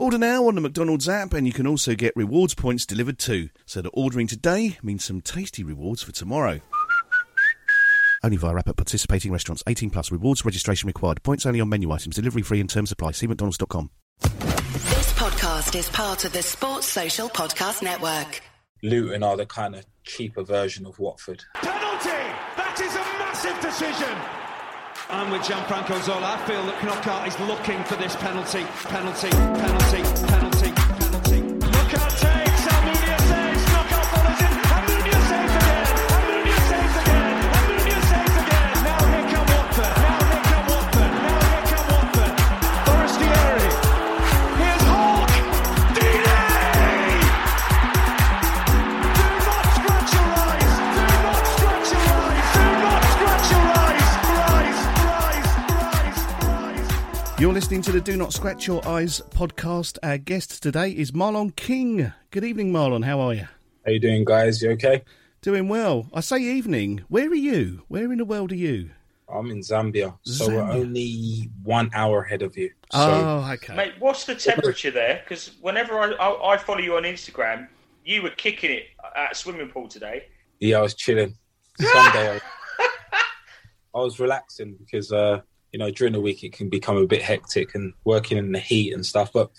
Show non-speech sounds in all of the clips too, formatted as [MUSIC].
Order now on the McDonald's app, and you can also get rewards points delivered too. So that ordering today means some tasty rewards for tomorrow. Only via app at participating restaurants. 18 plus. Rewards registration required. Points only on menu items. Delivery free and terms apply. See mcdonalds.com. This podcast is part of the Sports Social Podcast Network. Luton are the kind of cheaper version of Watford. Penalty! That is a massive decision! And with Gianfranco Zola, I feel that Knockout is looking for this penalty, penalty, penalty, penalty. Listening to the Do Not Scratch Your Eyes podcast. Our guest today is Marlon King. Good evening, Marlon. How are you? How you doing, guys? You okay? Doing well. I say evening. Where are you? Where in the world are you? I'm in Zambia, so Zambia. we're only one hour ahead of you. So oh, okay. Mate, what's the temperature there? Because whenever I, I, I follow you on Instagram, you were kicking it at a swimming pool today. yeah, I was chilling. Sunday, I, [LAUGHS] I was relaxing because uh, you know during the week it can become a bit hectic and working in the heat and stuff. But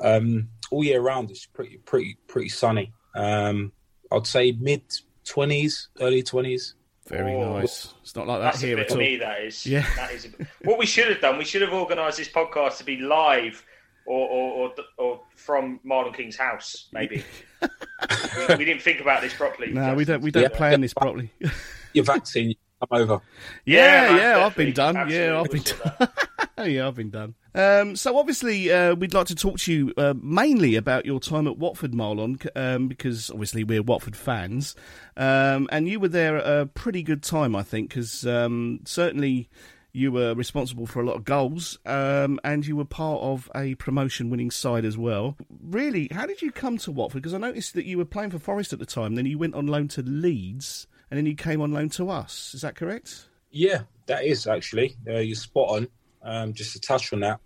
um, all year round it's pretty, pretty, pretty sunny. Um, I'd say mid twenties, early twenties. Very Oh. nice. It's not like that That's here at bit all. me. That is. Yeah. [LAUGHS] That is. A bit... What we should have done, we should have organised this podcast to be live, or or, or, or from Marlon King's house, maybe. [LAUGHS] we, we didn't think about this properly. No, we don't. We don't Yeah. plan this properly. [LAUGHS] Your vaccine, come over. yeah, man, yeah. I've been definitely. done. Yeah, I've been done. yeah, I've been done. Um, so obviously, uh, we'd like to talk to you uh, mainly about your time at Watford, Marlon, um, because obviously we're Watford fans, um, and you were there at a pretty good time, I think, because um, certainly you were responsible for a lot of goals, um, and you were part of a promotion-winning side as well. Really, how did you come to Watford? Because I noticed that you were playing for Forest at the time, then you went on loan to Leeds, and then you came on loan to us. Is that correct? Yeah, that is actually. Uh, you're spot on. Um, just to touch on that,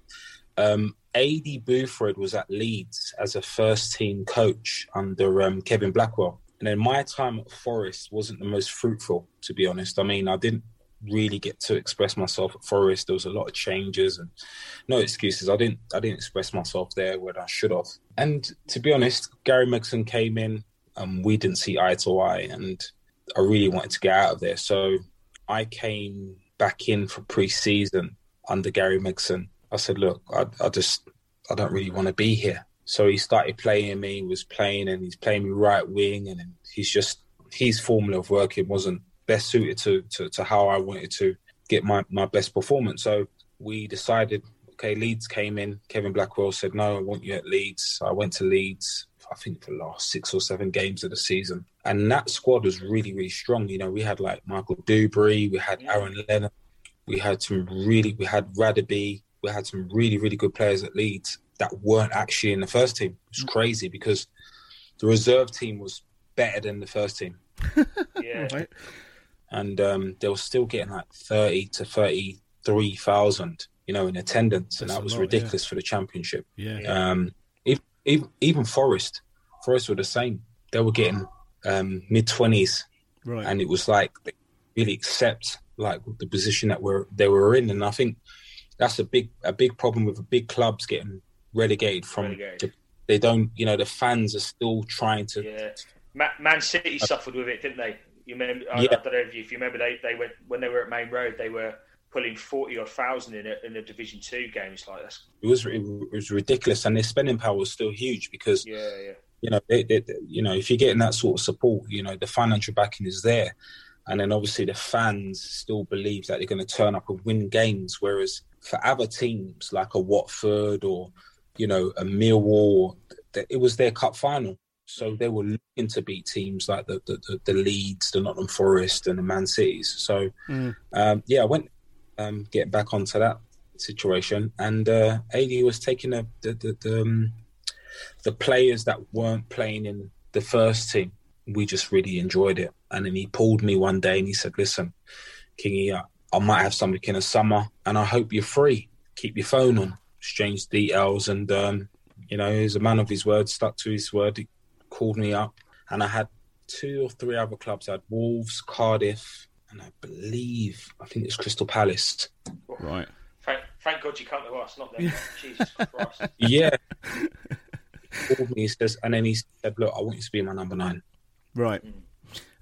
um, AD Boothroyd was at Leeds as a first team coach under um, Kevin Blackwell. And then my time at Forest wasn't the most fruitful, to be honest. I mean, I didn't really get to express myself at Forest. There was a lot of changes and no excuses. I didn't I didn't express myself there when I should have. And to be honest, Gary Megson came in and we didn't see eye to eye and I really wanted to get out of there. So I came back in for pre-season under Gary Megson. I said, "Look, I, I just, I don't really want to be here." So he started playing me, was playing, and he's playing me right wing, and he's just his formula of working wasn't best suited to to, to how I wanted to get my my best performance. So we decided, okay, Leeds came in. Kevin Blackwell said, "No, I want you at Leeds." I went to Leeds. I think for the last six or seven games of the season, and that squad was really, really strong. You know, we had like Michael Duberry, we had Aaron Lennon, we had some really, we had Radaby, we had some really, really good players at Leeds that weren't actually in the first team. It's crazy because the reserve team was better than the first team, [LAUGHS] Yeah. Right. and um, they were still getting like thirty to thirty-three thousand, you know, in attendance, and that was lot, ridiculous for the championship. Yeah. Um, even, even even Forest, Forest were the same. They were getting um, mid twenties Right. and it was like they really accept like the position that we're they were in, and I think that's a big a big problem with the big clubs getting relegated from. Relegated. They don't, you know, the fans are still trying to. Yeah, Ma- Man City suffered with it, didn't they? You remember? I, Yeah. I don't know if you, if you remember. They they went when they were at Maine Road. They were pulling forty odd thousand in a in a Division Two game. It's like that's It was it was ridiculous, and their spending power was still huge because yeah yeah. You know, they, they, they- you know, if you're getting that sort of support, you know, the financial backing is there, and then obviously the fans still believe that they're going to turn up and win games. Whereas for other teams like a Watford or you know a Millwall, it was their cup final, so they were looking to beat teams like the the, the, the Leeds, the Nottingham Forest, and the Man Cities. So Mm. um, yeah, I went um, getting back onto that situation, and uh, AD was taking the the, the, the, um, the players that weren't playing in the first team. We just really enjoyed it, and then he pulled me one day and he said, "Listen, Kingy, I, I might have something in the summer, and I hope you're free. Keep your phone on, exchange details." And um, you know, he's a man of his word, stuck to his word. He called me up, and I had two or three other clubs. I had Wolves, Cardiff, and I believe I think it's Crystal Palace. Right. Thank, thank God you come to us, not them. [LAUGHS] Jesus Christ. Yeah. Called me, he says, and then he said, "Look, I want you to be my number nine. Right.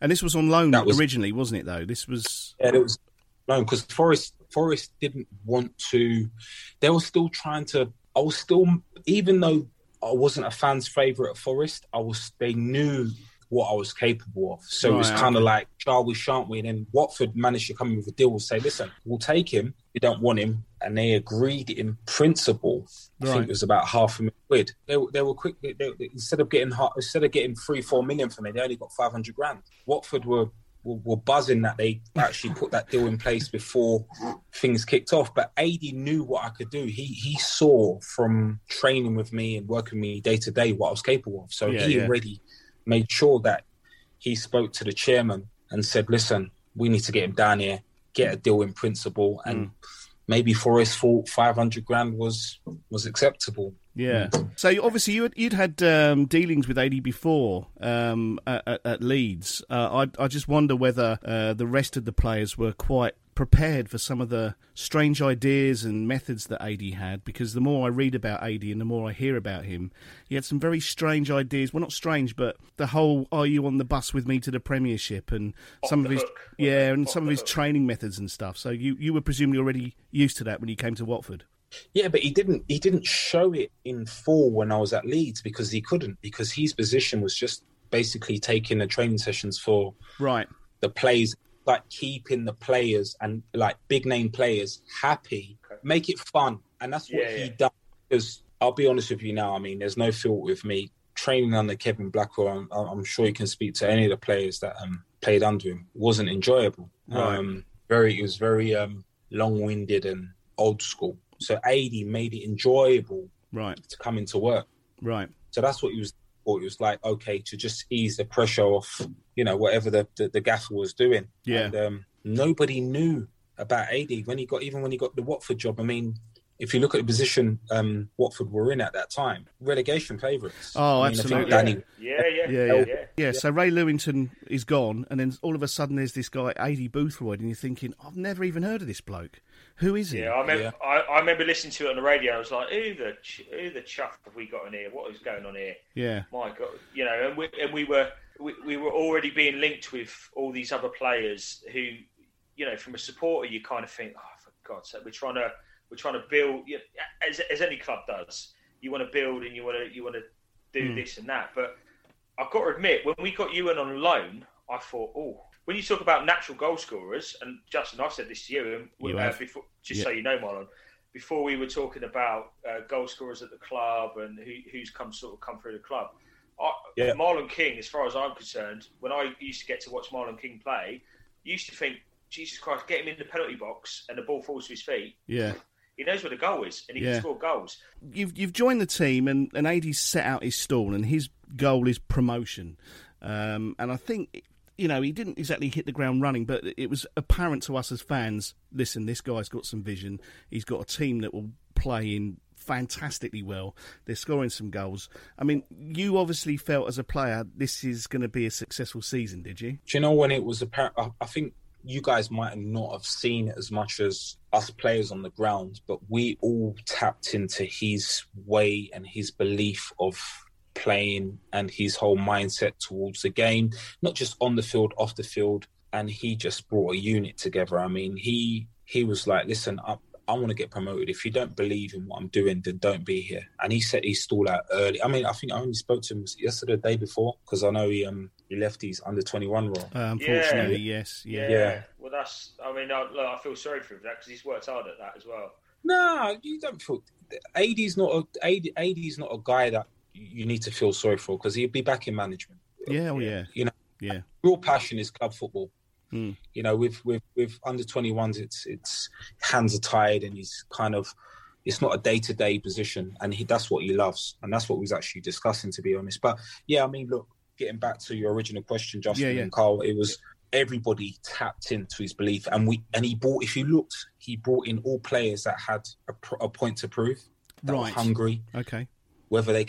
And this was on loan was- originally, wasn't it? Though this was Yeah, it was loan because Forest Forest didn't want to. They were still trying to. I was still, even though I wasn't a fan's favorite at Forest, I was. They knew what I was capable of, so it was kind of okay. like, shall we, shan't we? And then Watford managed to come in with a deal and say, listen, we'll take him. We don't want him, and they agreed in principle. I think it was about half a million quid. They, were- they were quick. They, they, instead of getting instead of getting three, four million from me, they only got five hundred grand. Watford were, were were buzzing that they actually put that deal in place before things kicked off. But AD knew what I could do. He he saw from training with me and working with me day to day what I was capable of. So Yeah, he yeah. already made sure that he spoke to the chairman and said, "Listen, we need to get him down here, get a deal in principle, and Mm. maybe Forest thought five hundred grand was was acceptable." Yeah. So obviously you had, you'd had um, dealings with AD before um, at, at- at Leeds. Uh, I, I just wonder whether uh, the rest of the players were quite prepared for some of the strange ideas and methods that AD had. Because the more I read about AD and the more I hear about him, he had some very strange ideas. Well, not strange, but the whole "Are you on the bus with me to the Premiership?" and some of his hook, yeah, and Off some of his hook. training methods and stuff. So you you were presumably already used to that when you came to Watford. Yeah, but he didn't. He didn't show it in full when I was at Leeds because he couldn't. Because his position was just basically taking the training sessions for Right. the players, like keeping the players and like big name players happy, make it fun, and that's what Yeah, he yeah. done. Because I'll be honest with you now. I mean, there's no fault with me. Training under Kevin Blackwell, I'm, I'm sure you can speak to any of the players that um, played under him. Wasn't enjoyable. Right. Um, very, it was very um, long-winded and old school. So AD made it enjoyable Right. to come into work. Right. So that's what he was. Or it was like okay to just ease the pressure off, you know, whatever the the, the gaffer was doing. Yeah. And, um, nobody knew about AD when he got even when he got the Watford job. I mean, if you look at the position um, Watford were in at that time, relegation favourites. Oh, I mean, absolutely. Danny, Yeah, yeah, Yeah, yeah, yeah. yeah. Yeah, so Ray Lewington is gone, and then all of a sudden there's this guy, A.D. Boothroyd, and you're thinking, I've never even heard of this bloke. Who is he? Yeah, I remember. Yeah. I, I remember listening to it on the radio. I was like, "Who the who the chuff have we got in here? What is going on here?" Yeah, My God, you know, and we and we were we, we were already being linked with all these other players who, you know, from a supporter, you kind of think, "Oh, for God's sake, we're trying to we're trying to build." You know, as as any club does, you want to build and you want to you want to do Hmm. this and that. But I've got to admit, when we got Ewan on loan, I thought, oh, when you talk about natural goal scorers, and Justin, I've said this to you, and You uh, before, just Yeah. so you know, Marlon, before we were talking about uh, goal scorers at the club and who, who's come sort of come through the club. I, Yeah. Marlon King, as far as I'm concerned, when I used to get to watch Marlon King play, used to think, Jesus Christ, get him in the penalty box and the ball falls to his feet. yeah. He knows where the goal is and he Yeah. can score goals. You've you've joined the team, and and AD's set out his stall, and his goal is promotion. Um, and I think you know he didn't exactly hit the ground running, but it was apparent to us as fans. Listen, this guy's got some vision. He's got a team that will play in fantastically well. They're scoring some goals. I mean, you obviously felt as a player this is going to be a successful season, did you? Do you know when it was apparent? I, think you guys might not have seen it as much as us players on the ground, but we all tapped into his way and his belief of playing and his whole mindset towards the game, not just on the field, off the field. And he just brought a unit together. I mean, he he was like, "Listen, I, I want to get promoted. If you don't believe in what I'm doing, then don't be here." And he set his stall out early. I mean, I think I only spoke to him yesterday, the day before, because I know he um he left his under 21 role. Uh, unfortunately, yes, yeah. Yeah. Well, that's. I mean, I, look, I feel sorry for him for that because he's worked hard at that as well. No, you don't feel. AD's not a AD, AD's not a guy that you need to feel sorry for because he'll be back in management. Yeah, oh, yeah. You know, Yeah. real passion is club football. Mm. You know, with with with under 21s, it's it's hands are tied and he's kind of. It's not a day to day position, and he that's what he loves, and that's what we was actually discussing, to be honest. But yeah, I mean, look, getting back to your original question, Justin Yeah, yeah. and Carl, it was everybody tapped into his belief, and we and he brought. If you looked, he brought in all players that had a, a point to prove, that were Right. hungry, Okay. whether they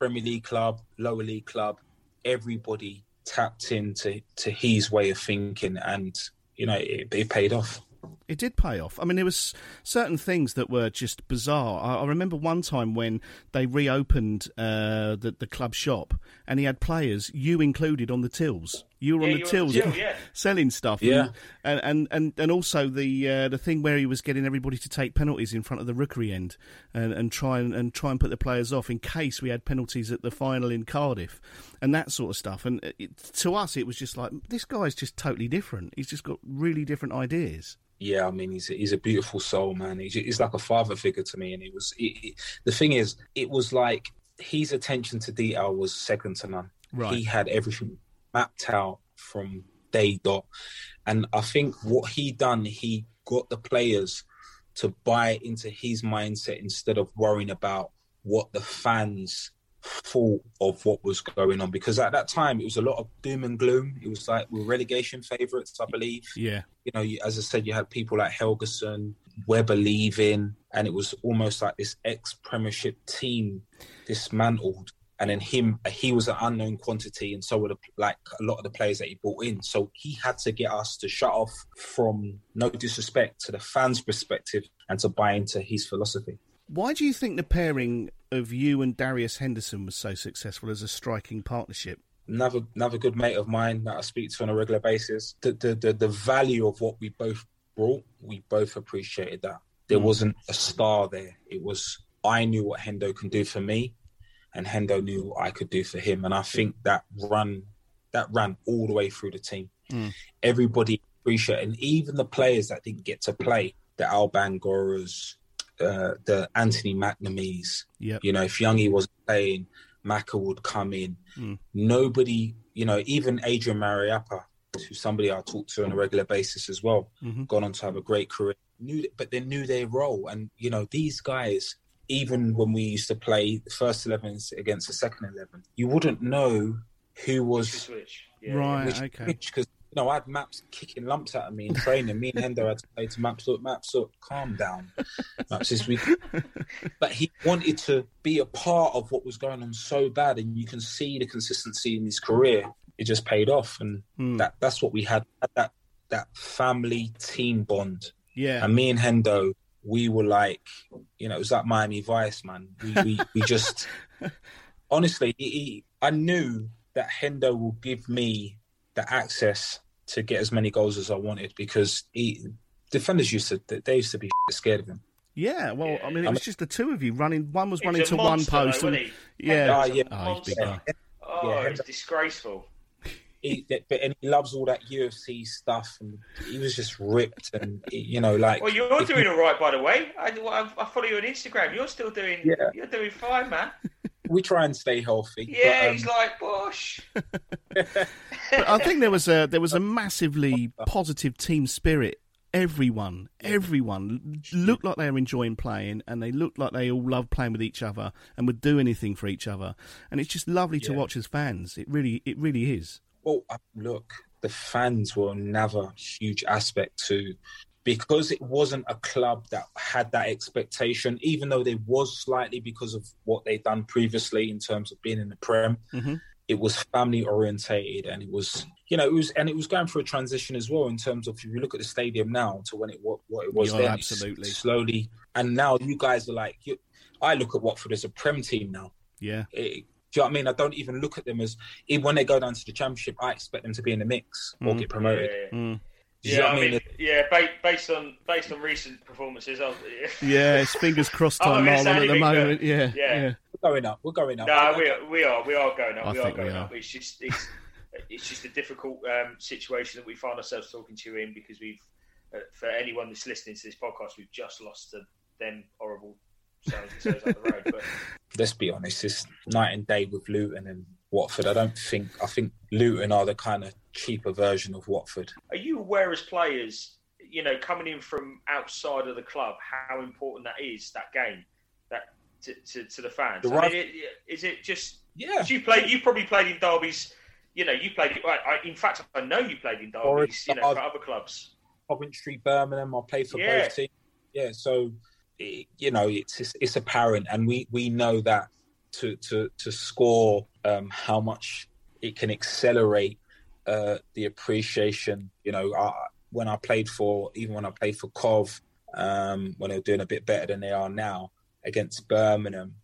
Premier League club, lower league club, everybody tapped into to his way of thinking, and you know it, it paid off. It did pay off. I mean, there was certain things that were just bizarre. I, I remember one time when they reopened uh, the the club shop, and he had players, you included, on the tills. You were Yeah, on the you were on tills, the till, [LAUGHS] yeah. selling stuff. Yeah. and and and, and also the uh, the thing where he was getting everybody to take penalties in front of the rookery end, and, and try and, and try and put the players off in case we had penalties at the final in Cardiff, and that sort of stuff. And it, to us, it was just like this guy's just totally different. He's just got really different ideas. Yeah, I mean, he's a, he's a beautiful soul, man. He's, he's like a father figure to me, and it was. It, it, the thing is, it was like his attention to detail was second to none. Right. He had everything mapped out from day dot, and I think what he done, he got the players to buy into his mindset instead of worrying about what the fans thought of what was going on. Because at that time, it was a lot of doom and gloom. It was like we're relegation favourites, I believe Yeah. you know, you, as I said, you had people like Helguson, Webber leaving, and it was almost like this ex-Premiership team dismantled. And then him, he was an unknown quantity, and so were the, like a lot of the players that he brought in. So he had to get us to shut off from no disrespect to the fans' perspective and to buy into his philosophy. Why do you think the pairing of you and Darius Henderson was so successful as a striking partnership? another another good mate of mine that I speak to on a regular basis. The the the, the value of what we both brought, we both appreciated that. There mm. wasn't a star there. It was I knew what Hendo can do for me, and Hendo knew what I could do for him. And I think that run that ran all the way through the team. Mm. Everybody appreciated, and even the players that didn't get to play, the Al Banguras, uh, the Anthony McNamee's. Yep. You know, if Youngie wasn't playing, Maka would come in. Mm. Nobody, you know, even Adrian Mariappa, who's somebody I talk to on a regular basis as well, mm-hmm. gone on to have a great career. Knew, but they knew their role, and you know, these guys. Even when we used to play the first 11s against the second 11, you wouldn't know who was Switch. Yeah. right. which okay. because you know I had Maps kicking lumps out of me in training. me and Hendo had to say to Maps, "Look, Maps, look, calm down." Maps is weak, [LAUGHS] but he wanted to be a part of what was going on so bad, and you can see the consistency in his career. It just paid off, and Hmm. that that's what we had that that family team bond. Yeah. And me and Hendo, we were like, you know, it was like Miami Vice, man. We we, we just [LAUGHS] honestly, he, he, I knew that Hendo will give me the access to get as many goals as I wanted because he, defenders used to they used to be [LAUGHS] scared of him. Yeah, well, I mean, it was just the two of you running. One was He running to a one monster, though, post. wasn't and, he? yeah, Ah, yeah. oh, he's big guy. Oh, Yeah, it's disgraceful. He, but and he loves all that UFC stuff, and he was just ripped, and you know, like Well, you're if doing all right, by the way. I, I, I follow you on Instagram. You're still doing. Yeah. You're doing fine, man. [LAUGHS] we try and stay healthy. Yeah, but, um, he's like Bush. [LAUGHS] [LAUGHS] I think there was a there was a massively positive team spirit. Everyone, everyone looked like they were enjoying playing, and they looked like they all loved playing with each other and would do anything for each other. And it's just lovely to Yeah. watch as fans. It really, it really is. Well, look, the fans were another huge aspect to because it wasn't a club that had that expectation, even though there was slightly because of what they'd done previously in terms of being in the Prem. Mhm. It was family orientated, and it was, you know, it was, and it was going through a transition as well in terms of if you look at the stadium now to when it what, what it was Yeah, then, absolutely. slowly, and now you guys are like, you, I look at Watford as a Prem team now. Yeah. It, do you know what I mean? I don't even look at them as even when they go down to the championship. I expect them to be in the mix or Mm. get promoted. Yeah, Mm. Do you know yeah, I mean, yeah, based on based on recent performances, I'll, Yeah, it's fingers crossed [LAUGHS] I'm time, not Marlon, at the moment. Yeah, yeah. yeah. We're going up. We're going up. No, we are, we are, we are going up. I we are think we going are. up. It's just, it's, [LAUGHS] it's just a difficult um, situation that we find ourselves talking to you in because we've, uh, for anyone that's listening to this podcast, we've just lost to them horrible sons and so's up the road. But [LAUGHS] let's be honest, it's night and day with Luton and Watford. I don't think I think Luton are the kind of cheaper version of Watford. are you aware as players, you know, coming in from outside of the club, how important that is that game, that to, to, to the fans? The I mean, it, is it just? Yeah. You played. You probably played in derbies. You know, you played. I, I, in fact, I know you played in derbies. Forest, You know, I've- other clubs. Coventry, Birmingham. I played for Yeah. both teams. Yeah, so you know it's, it's it's apparent, and we we know that to to to score um, how much it can accelerate uh, the appreciation. You know, I, when I played for even when I played for Cov, um, when they were doing a bit better than they are now against Birmingham.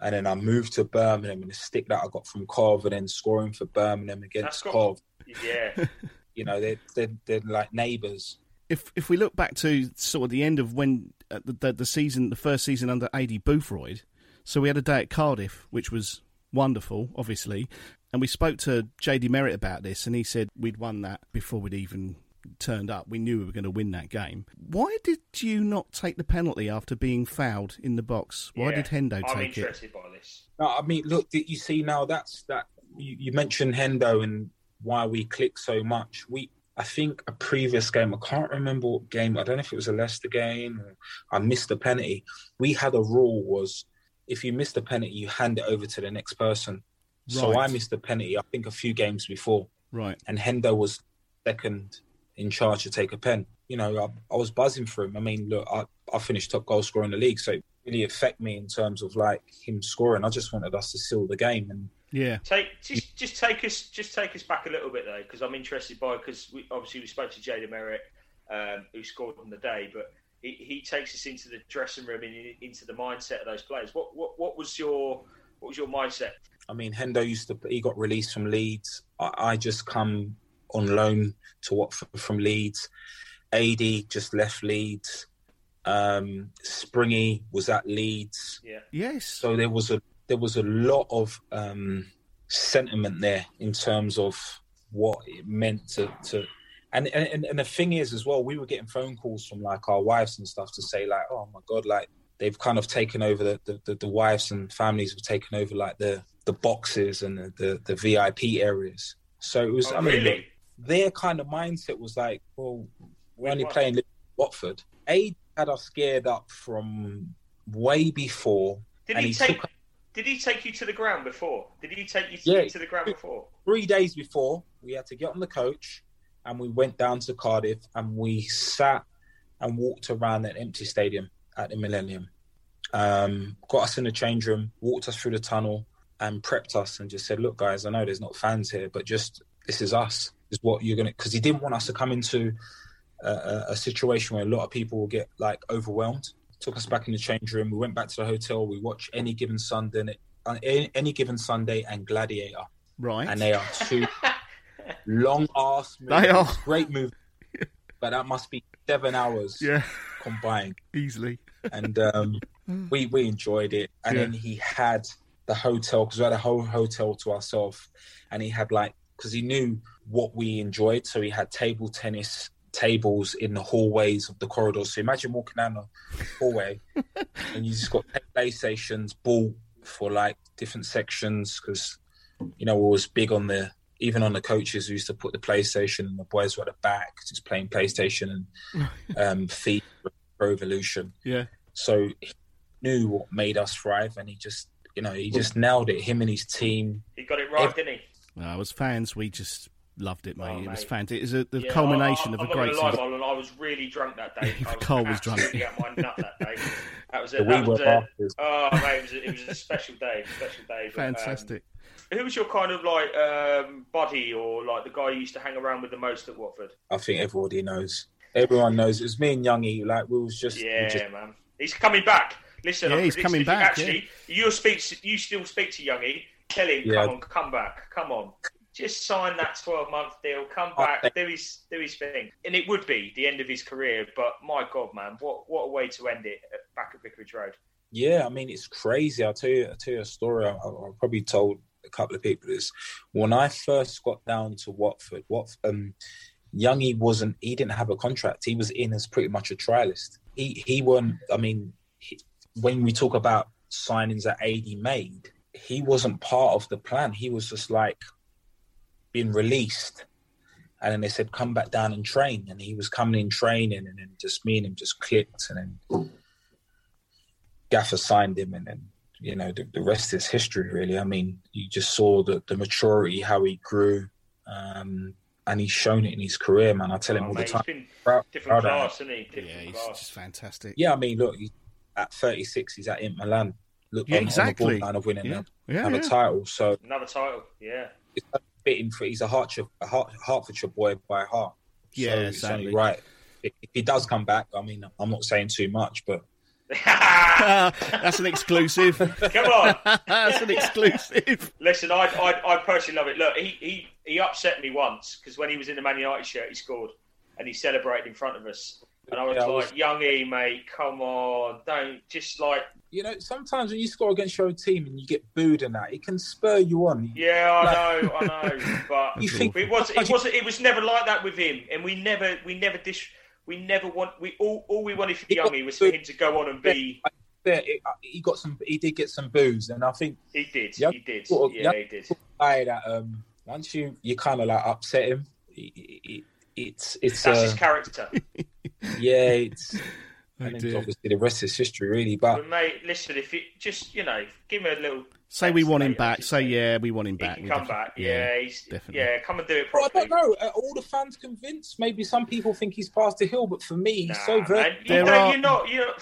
And then I moved to Birmingham, and the stick that I got from Cov, and then scoring for Birmingham against That's got- Cov. Yeah. [LAUGHS] You know, they're, they're, they're like neighbours. If if we look back to sort of the end of when uh, the, the the season, the first season under Ad Boothroyd, so we had a day at Cardiff, which was wonderful, obviously, and we spoke to Jay DeMerit about this, and he said we'd won that before we'd even turned up. We knew we were going to win that game. Why did you not take the penalty after being fouled in the box? Why Yeah. did Hendo I'm take it? interested by this. No, I mean, look, you see now that's that. You, you mentioned Hendo and why we click so much. We, I think, a previous game. I can't remember what game. I don't know if it was a Leicester game or I missed a penalty. We had a rule was if you missed a penalty, you hand it over to the next person. So I missed a penalty. I think a few games before, Right. and Hendo was second in charge to take a pen. You know, I, I was buzzing for him. I mean, look, I, I finished top goal scorer in the league, so it really affect me in terms of like him scoring. I just wanted us to seal the game, and Yeah. Take just just take us just take us back a little bit though, because I'm interested by because we, obviously we spoke to Jay DeMerit, um, who scored on the day, but he, he takes us into the dressing room and into the mindset of those players. What what what was your what was your mindset? I mean, Hendo used to he got released from Leeds. I, I just come on loan to Watford from Leeds. AD just left Leeds. Um, Springy was at Leeds. Yeah. Yes. So there was a there was a lot of um, sentiment there in terms of what it meant to to. And, and and the thing is as well, we were getting phone calls from like our wives and stuff to say like, oh my god, like they've kind of taken over the the, the, the wives and families have taken over like the the boxes and the, the, the VIP areas. So it was, Oh, I mean, really? their kind of mindset was like, well, we're only Wow. playing Watford. A had us scared up from way before, Did and he he take took Did he take you to the ground before? Did he take you to, Yeah. to the ground before? three days before we had to get on the coach and we went down to Cardiff and we sat and walked around that empty stadium at the Millennium. Um, got us in the change room, walked us through the tunnel, and prepped us and just said, "Look, guys, I know there's not fans here, but just this is us. This is what you're gonna." Because he didn't want us to come into a, a situation where a lot of people will get like overwhelmed. Took us back in the change room. We went back to the hotel. We watched any given Sunday, any, any given Sunday, and Gladiator Right. and they are two [LAUGHS] long ass movies. They are. great movies, but that must be seven hours Yeah. combined. Easily. And um, [LAUGHS] we we enjoyed it. And Yeah. then he had the hotel because we had a whole hotel to ourselves, and he had like because he knew what we enjoyed, so he had table tennis tables in the hallways of the corridors. So imagine walking down the hallway [LAUGHS] and you just got PlayStations bought for like different sections because you know we was big on the even on the coaches who used to put the PlayStation and the boys were at the back just playing PlayStation and [LAUGHS] um FIFA Pro Evolution. Yeah. So he knew what made us thrive and he just you know, he just nailed it. Him and his team. He got it right, didn't he? No, as fans, we just loved it, mate. Oh, it was fantastic. It was a, the Yeah, culmination I, of I, a I'm great not season. lie, Marlon, I was really drunk that day. [LAUGHS] I was Cole was drunk. absolutely out my nut that day. That was [LAUGHS] it. The that we was were a, oh mate, it was a, it was a special day, special day. But, um, Fantastic. who was your kind of like um, buddy or like the guy you used to hang around with the most at Watford? I think everybody knows. Everyone knows. It was me and Youngie. Like we was just, Yeah, just man, he's coming back. Listen, Yeah, he's predicting coming if you back, Actually, you speak. You still speak to Youngie. Tell him, Yeah. come on, come back, come on. Just sign that twelve-month deal. Come Oh, back, do his do his thing, and it would be the end of his career. But my God, man, what what a way to end it back at Vicarage Road. Yeah, I mean it's crazy. I'll tell you. I'll tell you a story. I, I, probably told a couple of people this. When I first got down to Watford, what um, Youngie wasn't. He didn't have a contract. He was in as pretty much a trialist. He he wasn't. I mean, he, when we talk about signings that AD made, he wasn't part of the plan. He was just like being released. And then they said, come back down and train. And he was coming in training, and then just me and him just clicked. And then Gaffer signed him, and then you know the, the rest is history. Really, I mean, you just saw the the maturity, how he grew, um, and he's shown it in his career, man. I tell him Oh, all mate, the time. he's been Proud- different proud class, isn't he? Different Yeah, he's class. just fantastic. Yeah, I mean, look, he, at 36, he's at Inter Milan. Look, Yeah, on, exactly. on the borderline of winning Yeah. a- Yeah, another yeah. title. So Another title, yeah. it's fitting for. He's a Hertfordshire, a Hert- Hertfordshire boy by heart. So Yeah, it's sadly. right. If, if he does come back, I mean, I'm not saying too much, but [LAUGHS] That's an exclusive. [LAUGHS] Come on. [LAUGHS] That's an exclusive. Listen, I, I, I personally love it. Look, he, he, he upset me once because when he was in the Man United shirt, he scored and he celebrated in front of us. And I was Yeah, I like, was- young E, mate, come on. Don't just like, you know, sometimes when you score against your own team and you get booed and that, it can spur you on. yeah, I know, I know. [LAUGHS] But You think- it was, it was, it was never like that with him. And we never, we never dish, we never want, we all, all we wanted for Youngie was for him to go on and be, Yeah, it- he got some. He did get some booze, and I think he did, Young- he did. sort of Yeah, he did. guy that um, once you you kind of like upset him, it, it, it's it's That's uh, his character. [LAUGHS] yeah, it's Oh, and then obviously the rest is history, really. But But mate, listen, if you just, you know, give him a little. Say we want him back. Say say, yeah, we want him He back. can come defi- back. Yeah, he's definitely. yeah, come and do it well, I don't know. Are all the fans convinced? Maybe some people think he's past the hill, but for me, he's so very. man, You there are, you're not. You're,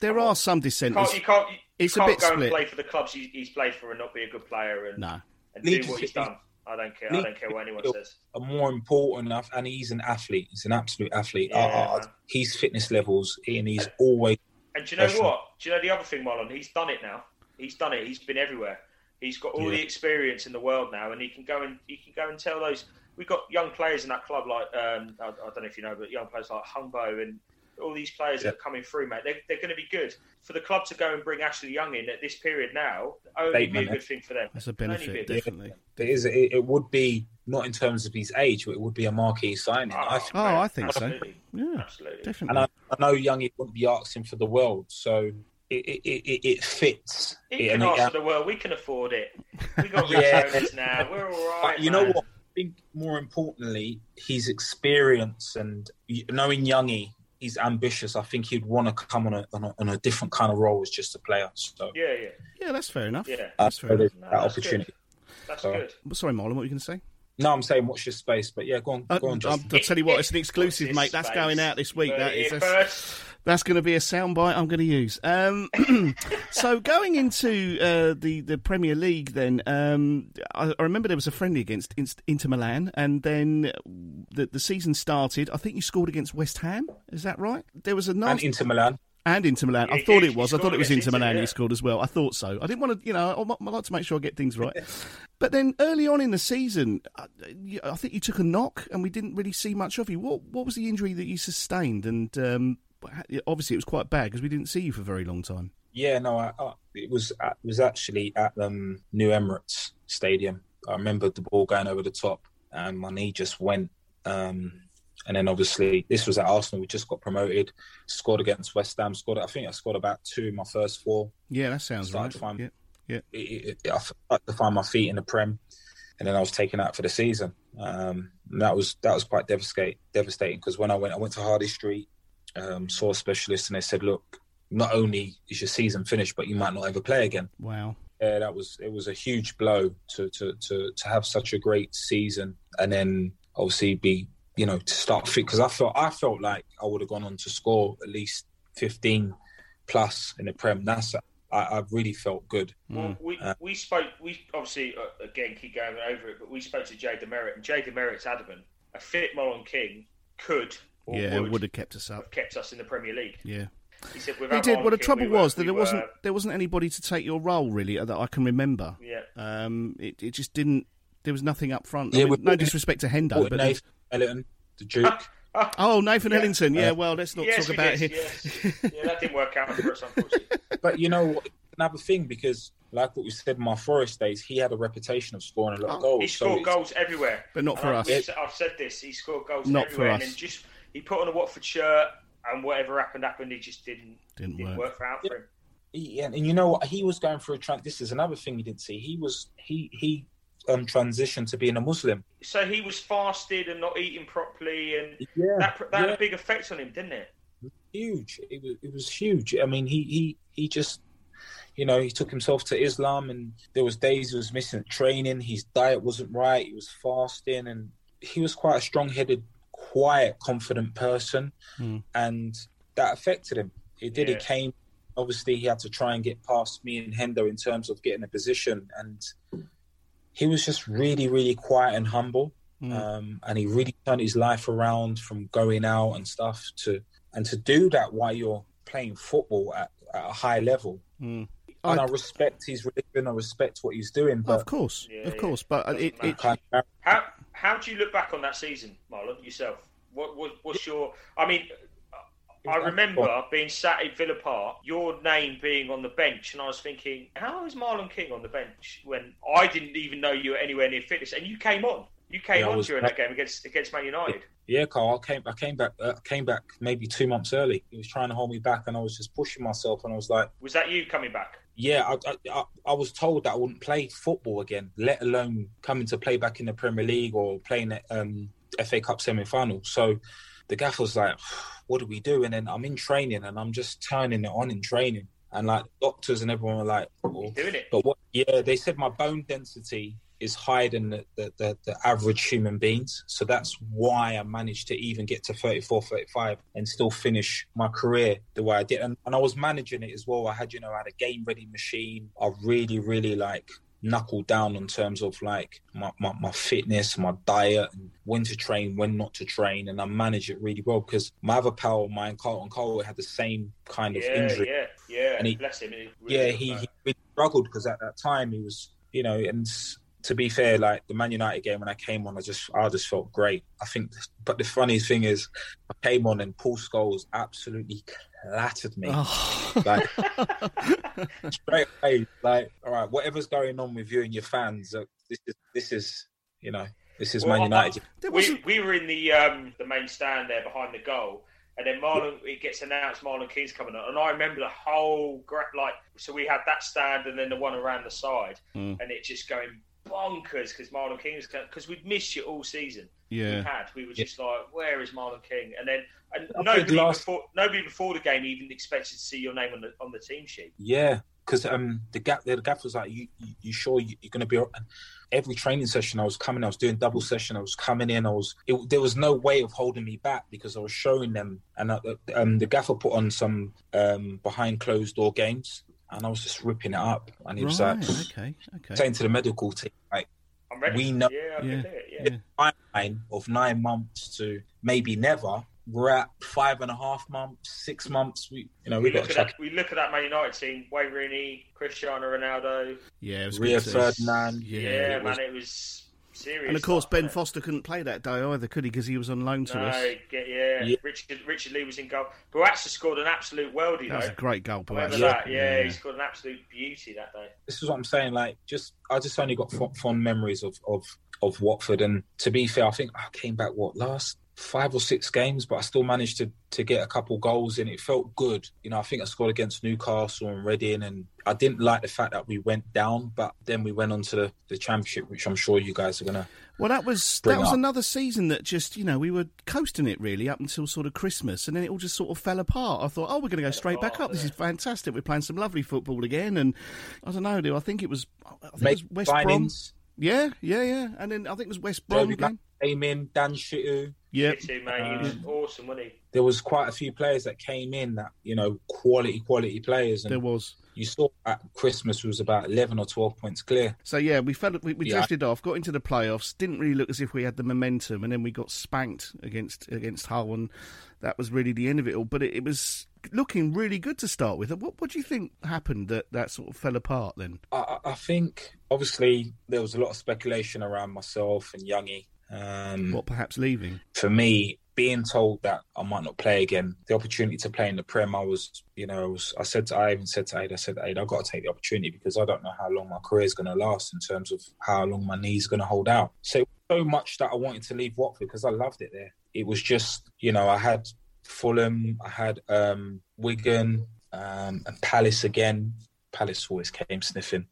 There are some dissenters. can't. You can't. You It's a can't bit go split. and play for the clubs he, he's played for and not be a good player and, No. and do Leeds what he's done. I don't care. I don't care what anyone says. are more important and he's an athlete. He's an absolute athlete. Yeah, Uh, his fitness levels, and he's always And do you know Professional. what? Do you know the other thing, Marlon? He's done it now. He's done it. He's been everywhere. He's got all Yeah. the experience in the world now, and he can go and he can go and tell those. We've got young players in that club, like um, I, I don't know if you know, but young players like Humbo and all these players that are coming through, mate. They're, they're going to be good for the club to go and bring Ashley Young in at this period now. Only be a good thing for them. That's a benefit, a- definitely. It is. It, it would be not in terms of his age, but it would be a marquee signing. I oh, think. Oh, I think so. Yeah, Absolutely. And definitely. I, I know Youngie wouldn't be asking for the world, so it it, it, it fits. He It- can and ask for the world. We can afford it. We got [LAUGHS] rich Yeah. owners now. We're all right. But you know what? I think more importantly, his experience and y- knowing Youngie, he's ambitious. I think he'd want to come on a, on a on a different kind of role as just a player. So Yeah, yeah, Yeah, that's fair enough. yeah. That's fair there's enough. that that's opportunity. That's So- good. But Sorry, Marlon, what were you going to say? No, I'm saying watch your space, but yeah, go on, Uh, go on, I'll, Justin. I'll tell you what, it's an exclusive, this mate. That's going out this week. That is. here That's, first, that's going to be a soundbite I'm going to use. Um, [CLEARS THROAT] so going into uh, the the Premier League, then um, I, I remember there was a friendly against Inter Milan, and then the the season started. I think you scored against West Ham. Is that right? There was a and Inter Milan. and Inter Milan. I thought it was. I thought it was Inter Milan he scored as well. I thought so. I didn't want to, you know, I, like to make sure I get things right. [LAUGHS] but then early on in the season, I, I think you took a knock, and we didn't really see much of you. What What was the injury that you sustained? And um, obviously, it was quite bad because we didn't see you for a very long time. Yeah, no, I, I, it was it was actually at um, New Emirates Stadium. I remember the ball going over the top, and my knee just went. Um, and then obviously this was at Arsenal. We just got promoted, scored against West Ham. Scored, I think I scored about two in my first four. Yeah, that sounds Started right. fine. Yeah, yeah. It, it, I started to find my feet in the Prem, and then I was taken out for the season. Um, and that was that was quite devastating. Devastating because when I went, I went to Harley Street, um, saw a specialist, and they said, "Look, not only is your season finished, but you might not ever play again." Wow. Yeah, that was it was a huge blow to to to to have such a great season and then obviously be you know to start fit because I felt I felt like I would have gone on to score at least fifteen plus in the Prem. That's I, I really felt good. Well, we, Uh, we spoke. We obviously uh, again keep going over it, but we spoke to Jay Demerit, and Jay Demerit's adamant a fit Marlon King could or yeah, would, would have kept us up. kept us in the Premier League. Yeah. He said They without did. Marlon Well, the trouble we were- was that we there wasn't there wasn't anybody to take your role really that I can remember. Yeah. Um, it it just didn't. There was nothing up front. I Yeah, mean, no disrespect to Hendo, but Nathan Ellington, the Duke. [LAUGHS] oh, Nathan Yeah. Ellington. Yeah, Uh, well, let's not yes, talk about did, him. yes. [LAUGHS] yeah, that didn't work out for us, unfortunately. [LAUGHS] but you know? Another thing because like what we said in my Forest days, he had a reputation of scoring a lot of goals. He scored it's- goals everywhere, But not for I've, us. we've I've said this. He scored goals Not for us. and just he put on a Watford shirt, and whatever happened happened. He just didn't Didn't didn't work. work for out for him. He, and, and you know what? He was going through a trans. This is another thing you didn't see. He was he he um transitioned to being a Muslim. So he was fasted and not eating properly, and Yeah, that that had a big effect on him, didn't it? huge. It was, it was huge. I mean, he he he just, you know, he took himself to Islam, and there was days he was missing training. His diet wasn't right. He was fasting, and he was quite a strong-headed, quiet, confident person, Hmm. and that affected him. It did. Yeah. It came. Obviously, he had to try and get past me and Hendo in terms of getting a position, and he was just really, really quiet and humble. Hmm. Um, and he really turned his life around from going out and stuff to and to do that while you're playing football at, at a high level. Mm. And I, I- respect his religion. I respect what he's doing, of course, Yeah, of yeah. course. But Doesn't it, it. How how do you look back on that season, Marlon, yourself? What, what what's your? I mean, I remember being sat at Villa Park, your name being on the bench, and I was thinking, how is Marlon King on the bench when I didn't even know you were anywhere near fitness, and you came on. You came Yeah, on during that game against against Man United. Yeah, Carl. I came. I came back. Uh, came back maybe two months early. He was trying to hold me back, and I was just pushing myself. And I was like, Was that you coming back? Yeah, I, I, I, was told that I wouldn't play football again, let alone coming to play back in the Premier League or playing at um, FA Cup semi final. So the gaffer was like, [SIGHS] What do we do? And then I'm in training and I'm just turning it on in training. And like doctors and everyone were like, Doing it. But what, yeah, they said my bone density is higher than the, the, the, average human beings. So that's why I managed to even get to 34, 35 and still finish my career the way I did. And, and I was managing it as well. I had, you know, I had a game ready machine. I really, really like knuckled down in terms of like my, my, my fitness, my diet, and when to train, when not to train. And I manage it really well because my other pal, mine, Carlton Cole, had the same kind of Yeah, injury yeah, yeah. And he- Bless him. He really yeah, he, he really struggled because at that time he was, you know, and to be fair, like the Man United game when I came on, I just I just felt great. I think, but the funny thing is, I came on and Paul Scholes absolutely clattered me. Oh. Like [LAUGHS] straight away, like all right, whatever's going on with you and your fans, uh, this is this is you know this is Well, Man United. There we, we were in the um, the main stand there behind the goal, and then Marlon it gets announced Marlon King's coming on, and I remember the whole like so we had that stand and then the one around the side, Mm. and it just going bonkers because Marlon King was because we'd missed you all season. Yeah, we had we were just like, where is Marlon King? And then and nobody last- before nobody before the game even expected to see your name on the on the team sheet. Yeah, because um, the gap the gap was like, you you, you sure you, you're going to be? all-" And every training session I was coming, I was doing double session, I was coming in, I was. It, there was no way of holding me back because I was showing them, and uh, um, the gaffer put on some um behind closed door games, and I was just ripping it up, and he was Right. like Okay. Okay. saying to the medical team, like, I'm ready. We know- Yeah, I Yeah. can do it. Yeah. Yeah. timeline of nine months to maybe never. We're at five and a half months, six months. We, you know, we, We got look, to at that, we look at that Man United team: Wayne Rooney, Cristiano Ronaldo. Yeah. It was Rio Ferdinand. Yeah. Yeah, it was- man, it was serious. And of course, Ben wasn't? Foster couldn't play that day either, could he? Because he was on loan to No, us. get, yeah. Yeah. Richard Richard Lee was in goal. Bouazza scored an absolute worldie That was a great goal, Remember Bouazza. that? Yeah, he scored an absolute beauty that day. this is what I'm saying. Like, just I just only got fond, fond memories of, of of Watford, and to be fair, I think I came back what last five or six games, but I still managed to to get a couple goals and It felt good. You know, I think I scored against Newcastle and Reading, and I didn't like the fact that we went down, but then we went on to the, the championship, which I'm sure you guys are gonna. Well, that was that was up. another season that just you know we were coasting it really up until sort of Christmas, and then it all just sort of fell apart. I thought, oh, we're going to go straight back up. This is fantastic. We're playing some lovely football again, and I don't know. do I think it was I think Make it was West Brom. Yeah, yeah, yeah. And then I think it was West Brom again. Came in, Dan Shittu. Yeah, Too, mate. He was um, awesome, wasn't he? There was quite a few players that came in that you know quality, quality players, and there was. you saw at Christmas was about eleven or twelve points clear. So yeah, we fell, we, we Yeah. drifted off, got into the playoffs. Didn't really look as if we had the momentum, and then we got spanked against against Hull, and that was really the end of it all. But it, it was looking really good to start with. What what do you think happened that that sort of fell apart then? I, I- I think obviously there was a lot of speculation around myself and Youngie. Um, What perhaps leaving? for me, being told that I might not play again, the opportunity to play in the Prem, I was, you know, I, was, I said to, I even said to Aid, I said, Aid, I've got to take the opportunity because I don't know how long my career is going to last in terms of how long my knee's going to hold out. So, so much that I wanted to leave Watford because I loved it there. It was just, you know, I had Fulham, I had um, Wigan, um, and Palace again. Palace always came sniffing.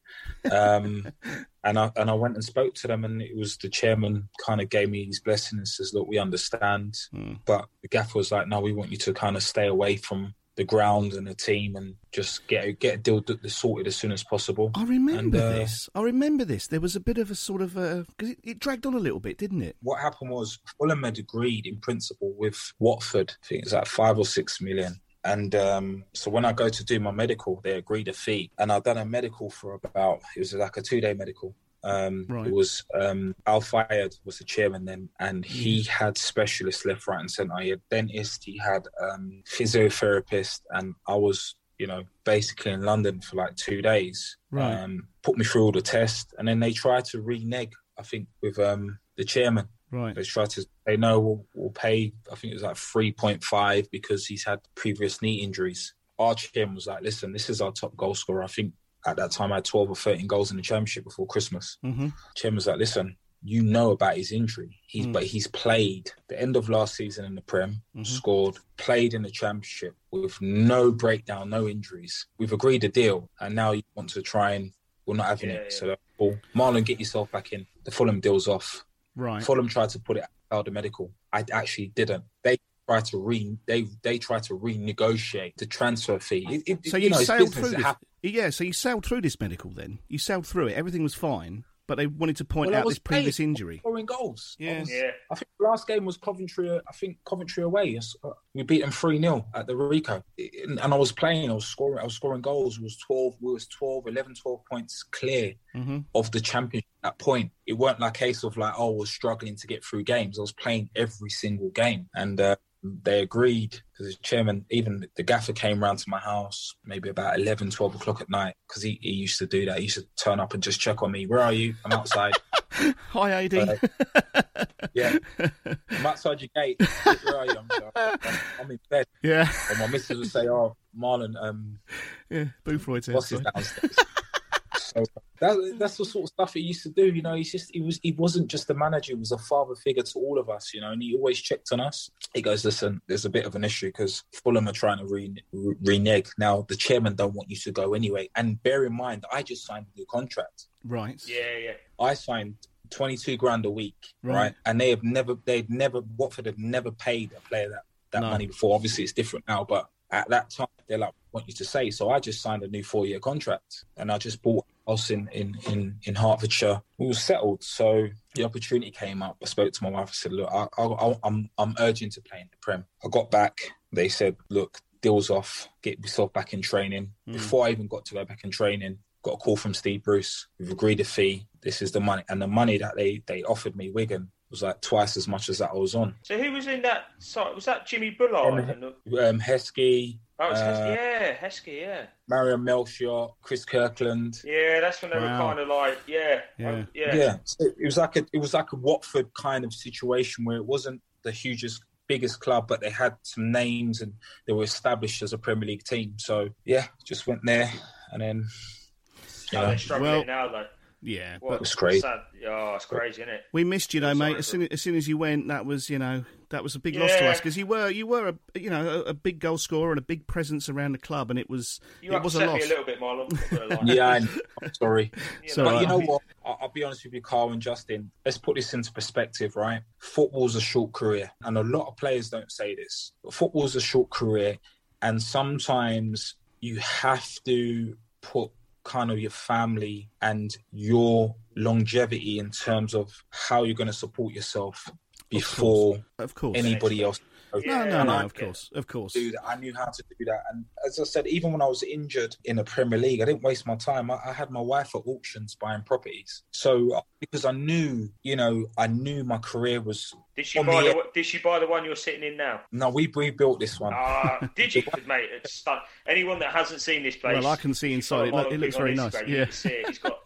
Um, [LAUGHS] and I and I went and spoke to them, and it was the chairman kind of gave me his blessing and says, "Look, we understand, but the gaffer was like, no, we want you to kind of stay away from the ground and the team and just get get a deal sorted as soon as possible." I remember And, uh, this. I remember this. There was a bit of a sort of a because it, it dragged on a little bit, didn't it? What happened was Fulham had agreed in principle with Watford. I think it's like five or six million. And um, so when I go to do my medical, they agreed a fee, and I've done a medical for about it was like a two day medical. Um, Right. It was um, Al Fayed was the chairman then, and he Mm-hmm. had specialists left, right, and centre. He had dentist, he had um, physiotherapist, and I was, you know, basically in London for like two days. Right. Um, put me through all the tests, and then they tried to renege. I think with um, the chairman. Right. They tried to say no, we'll, we'll pay. I think it was like three point five because he's had previous knee injuries. Our chairman was like, "Listen, this is our top goal scorer. I think at that time I had twelve or thirteen goals in the championship before Christmas." Mm-hmm. Chairman was like, "Listen, you know about his injury. He's but he's played the end of last season in the Prem, scored, played in the championship with no breakdown, no injuries. We've agreed a deal, and now you want to try and we're not having Yeah, it. yeah. So, well, Marlon, get yourself back in. The Fulham deal's off." Right. Fulham tried to put it out of medical. I actually didn't. They tried to re they they tried to renegotiate the transfer fee. It, it, So you, know, sailed through this. Yeah. So you sailed through this medical. Then you sailed through it. Everything was fine, but they wanted to point Well, out was this previous playing. injury. Scoring goals. I Yeah. was- Yeah. I think the last game was Coventry. I think Coventry away. Yes, uh, We beat them three 0 at the Rico, and and I was playing. I was scoring. I was scoring goals. It was twelve. We was 12, 11, 12 points clear Mm-hmm. of the championship at that point. It weren't like a case of like, oh, I was struggling to get through games. I was playing every single game. And uh, they agreed because the chairman, even the gaffer came round to my house maybe about 11, 12 o'clock at night because he, he used to do that. He used to turn up and just check on me. Where are you? I'm outside. [LAUGHS] Hi, AD. Uh, yeah. [LAUGHS] I'm outside your gate. Where are you? I'm, I'm, I'm in bed. yeah. And my missus would say, oh, Marlon, um, Yeah. Boothroyd's boss is outside. downstairs. So that, that's the sort of stuff he used to do. You know, he's just he was he wasn't just a manager; he was a father figure to all of us. You know, and he always checked on us. He goes, "Listen, there's a bit of an issue because Fulham are trying to re- re- renege. Now the chairman don't want you to go anyway. And bear in mind, I just signed a new contract. Right. Yeah, yeah. I signed." 22 grand a week, Right. right? And they have never, they'd never, Watford have never paid a player that, that No. money before. Obviously, it's different now, but at that time, they're like, want you to say. So I just signed a new four year contract and I just bought house in, in, in, in Hertfordshire. We were settled. So the opportunity came up. I spoke to my wife. I said, look, I, I, I, I'm, I'm urging to play in the Prem. I got back. They said, look, deal's off. Get yourself back in training. Hmm. Before I even got to go back in training, got a call from Steve Bruce. We've agreed a fee. This is the money. And the money that they, they offered me, Wigan, was like twice as much as that I was on. So who was in that side? Was that Jimmy Bullard? Um, the- Um, Heskey, oh, it's Heskey. uh, yeah, Heskey, yeah. Mario Melchiot, Chris Kirkland. Yeah, that's when they Wow. were kind of like, yeah, Yeah. um, yeah. Yeah, so it was like a it was like a Watford kind of situation where it wasn't the hugest biggest club, but they had some names and they were established as a Premier League team. So yeah, just went there and then you know, they struggling Well- now, though. Yeah. What, But was crazy. Sad. Oh, it's crazy, isn't it? we missed you, though, mate. As soon as, soon as you went, that was, you know, That was a big loss to us because you were you were a you know a, a big goal scorer and a big presence around the club, and it was You it was a loss. me a little bit, Marlon. not. [LAUGHS] Yeah, I know. I'm sorry. [LAUGHS] So, but you know what? I'll, I'll be honest with you, Carl and Justin. Let's put this into perspective, right? Football's a short career, and a lot of players don't say this. But football's a short career, and sometimes you have to put kind of your family and your longevity in terms of how you're going to support yourself before Of course. anybody else. No, no, no. Of course, of course. do that. I knew how to do that. And as I said, even when I was injured in the Premier League, I didn't waste my time. I, I had my wife at auctions buying properties. So uh, because I knew, you know, I knew my career was. Did she buy the the, Did she buy the one you're sitting in now? No, we rebuilt this one. Ah, did you, mate? It's stun- Anyone that hasn't seen this place, Well, I can see inside. It, follow it looks very nice. Instagram, you Yeah. can see it. He's got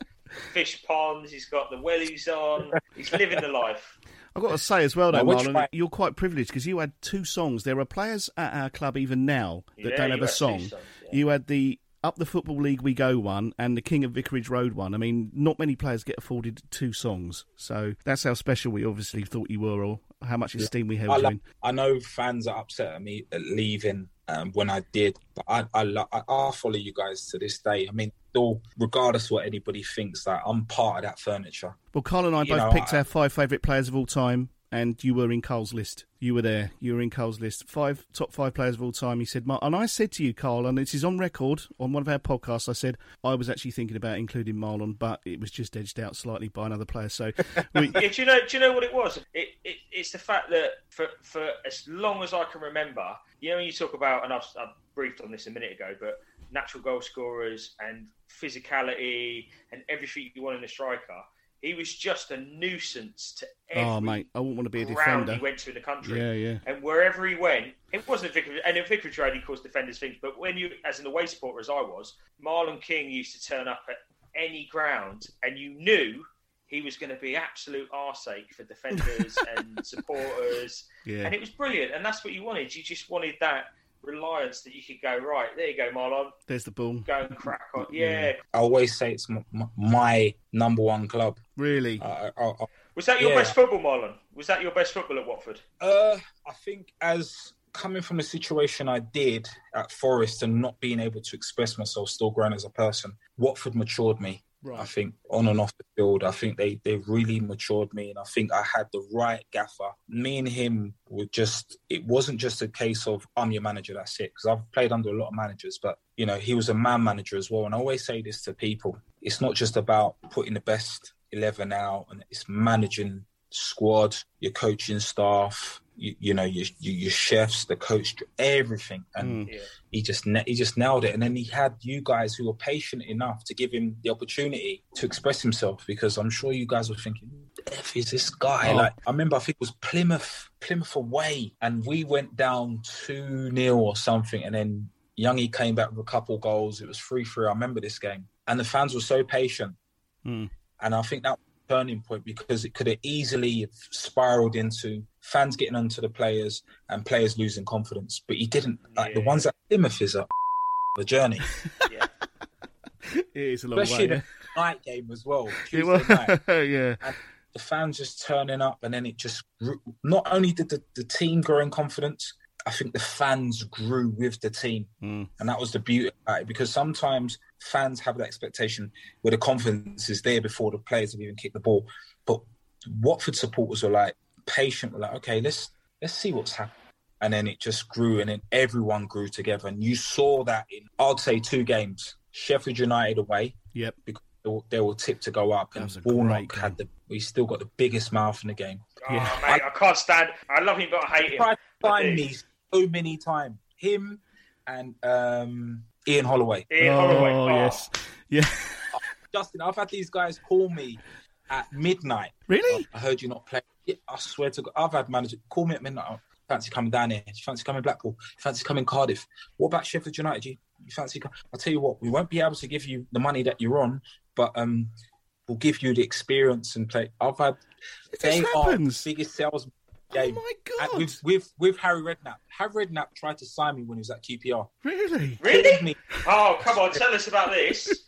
fish ponds. He's got the wellies on. [LAUGHS] He's living the life. I've got to say as well, though, Marlon, you're quite privileged because you had two songs. There are players at our club even now that Yeah, don't have a song. songs, yeah. You had the Up the Football League We Go one and the King of Vicarage Road one. I mean, not many players get afforded two songs. So that's how special we obviously thought you were or how much esteem we held I, lo-. I know fans are upset at me at leaving um, when I did, but I, I, lo- I, I'll follow you guys to this day. I mean, still, regardless of what anybody thinks, that I'm part of that furniture. Well, Carl and I You both know, picked I- our five favourite players of all time, and you were in Carl's list. You were there. You were in Carl's list. Five top five players of all time. He said, Mar- and I said to you, Carl, and this is on record on one of our podcasts. I said I was actually thinking about including Marlon, but it was just edged out slightly by another player. So, [LAUGHS] we, Yeah, do you know? Do you know what it was? It, it, it's the fact that for for as long as I can remember, you know, when you talk about, and I've, I've briefed on this a minute ago, but natural goal scorers and physicality and everything you want in a striker. He was just a nuisance to oh, every oh mate, I wouldn't want to be a ground defender. he went to in the country. Yeah, yeah. And wherever he went, it wasn't a vicarage, and in vicarage road, he caused defenders things. But when you, as an away supporter as I was, Marlon King used to turn up at any ground, and you knew he was going to be absolute arseache for defenders [LAUGHS] and supporters. Yeah. And it was brilliant, and that's what you wanted. You just wanted that reliance that you could go right there. You go, Marlon, There's the ball. go and crack on. Yeah. I always say it's m- m- my number one club. Really? Uh, I, I, Was that your Yeah. best football, Marlon? Was that your best football at Watford? Uh, I think as coming from the situation I did at Forest and not being able to express myself, still growing as a person, Watford matured me. Right. I think on and off the field, I think they they really matured me, and I think I had the right gaffer. Me and him were just. It wasn't just a case of I'm your manager. That's it. Because I've played under a lot of managers, but you know he was a man manager as well. And I always say this to people: it's not just about putting the best eleven out, and it's managing squad, your coaching staff, you, you know, your, your your chefs, the coach, everything. And Yeah. he just na- he just nailed it. And then he had you guys who were patient enough to give him the opportunity to express himself because I'm sure you guys were thinking, "Who the F is this guy? Oh. Like I remember, I think it was Plymouth, Plymouth away, and we went down two 0 or something, and then Youngie came back with a couple goals. It was three three. I remember this game, and the fans were so patient. Hmm. And I think that turning point because it could have easily spiraled into fans getting onto the players and players losing confidence. But he didn't. Like the ones at Plymouth is a the journey, Yeah. [LAUGHS] It is a long especially way. the night game as well. [LAUGHS] It Tuesday was, night. [LAUGHS] yeah. the fans just turning up, and then it just grew. Not only did the, the team grow in confidence, I think the fans grew with the team, Mm. and that was the beauty about it. Because sometimes fans have that expectation where the confidence is there before the players have even kicked the ball, but Watford supporters were like patient. Were like, okay, let's let's see what's happening. And then it just grew, and then everyone grew together. And you saw that in, I'd say, two games: Sheffield United away, Yep. because they were, they were tipped to go up, and was a great Warnock had the. We still got the biggest mouth in the game. [LAUGHS] Oh, Yeah. mate, I can't stand. I love him, but I hate him. Tried to find me so many times. Him and um, Ian Holloway. Ian oh, Holloway. Oh, yes. Yeah. [LAUGHS] Justin, I've had these guys call me at midnight. Really? I heard you not play. Yeah, I swear to God, I've had managers call me at midnight. Oh, fancy coming down here? Do you fancy coming Blackpool? You fancy coming Cardiff? What about Sheffield United? You, you fancy? co- I'll tell you what, we won't be able to give you the money that you're on, but um, we'll give you the experience and play. I've had. This they happens. are biggest sales game. Oh my And god! with, with with Harry Redknapp. Harry Redknapp tried to sign me when he was at QPR. Really? Really? Me Oh, come on, tell us about this.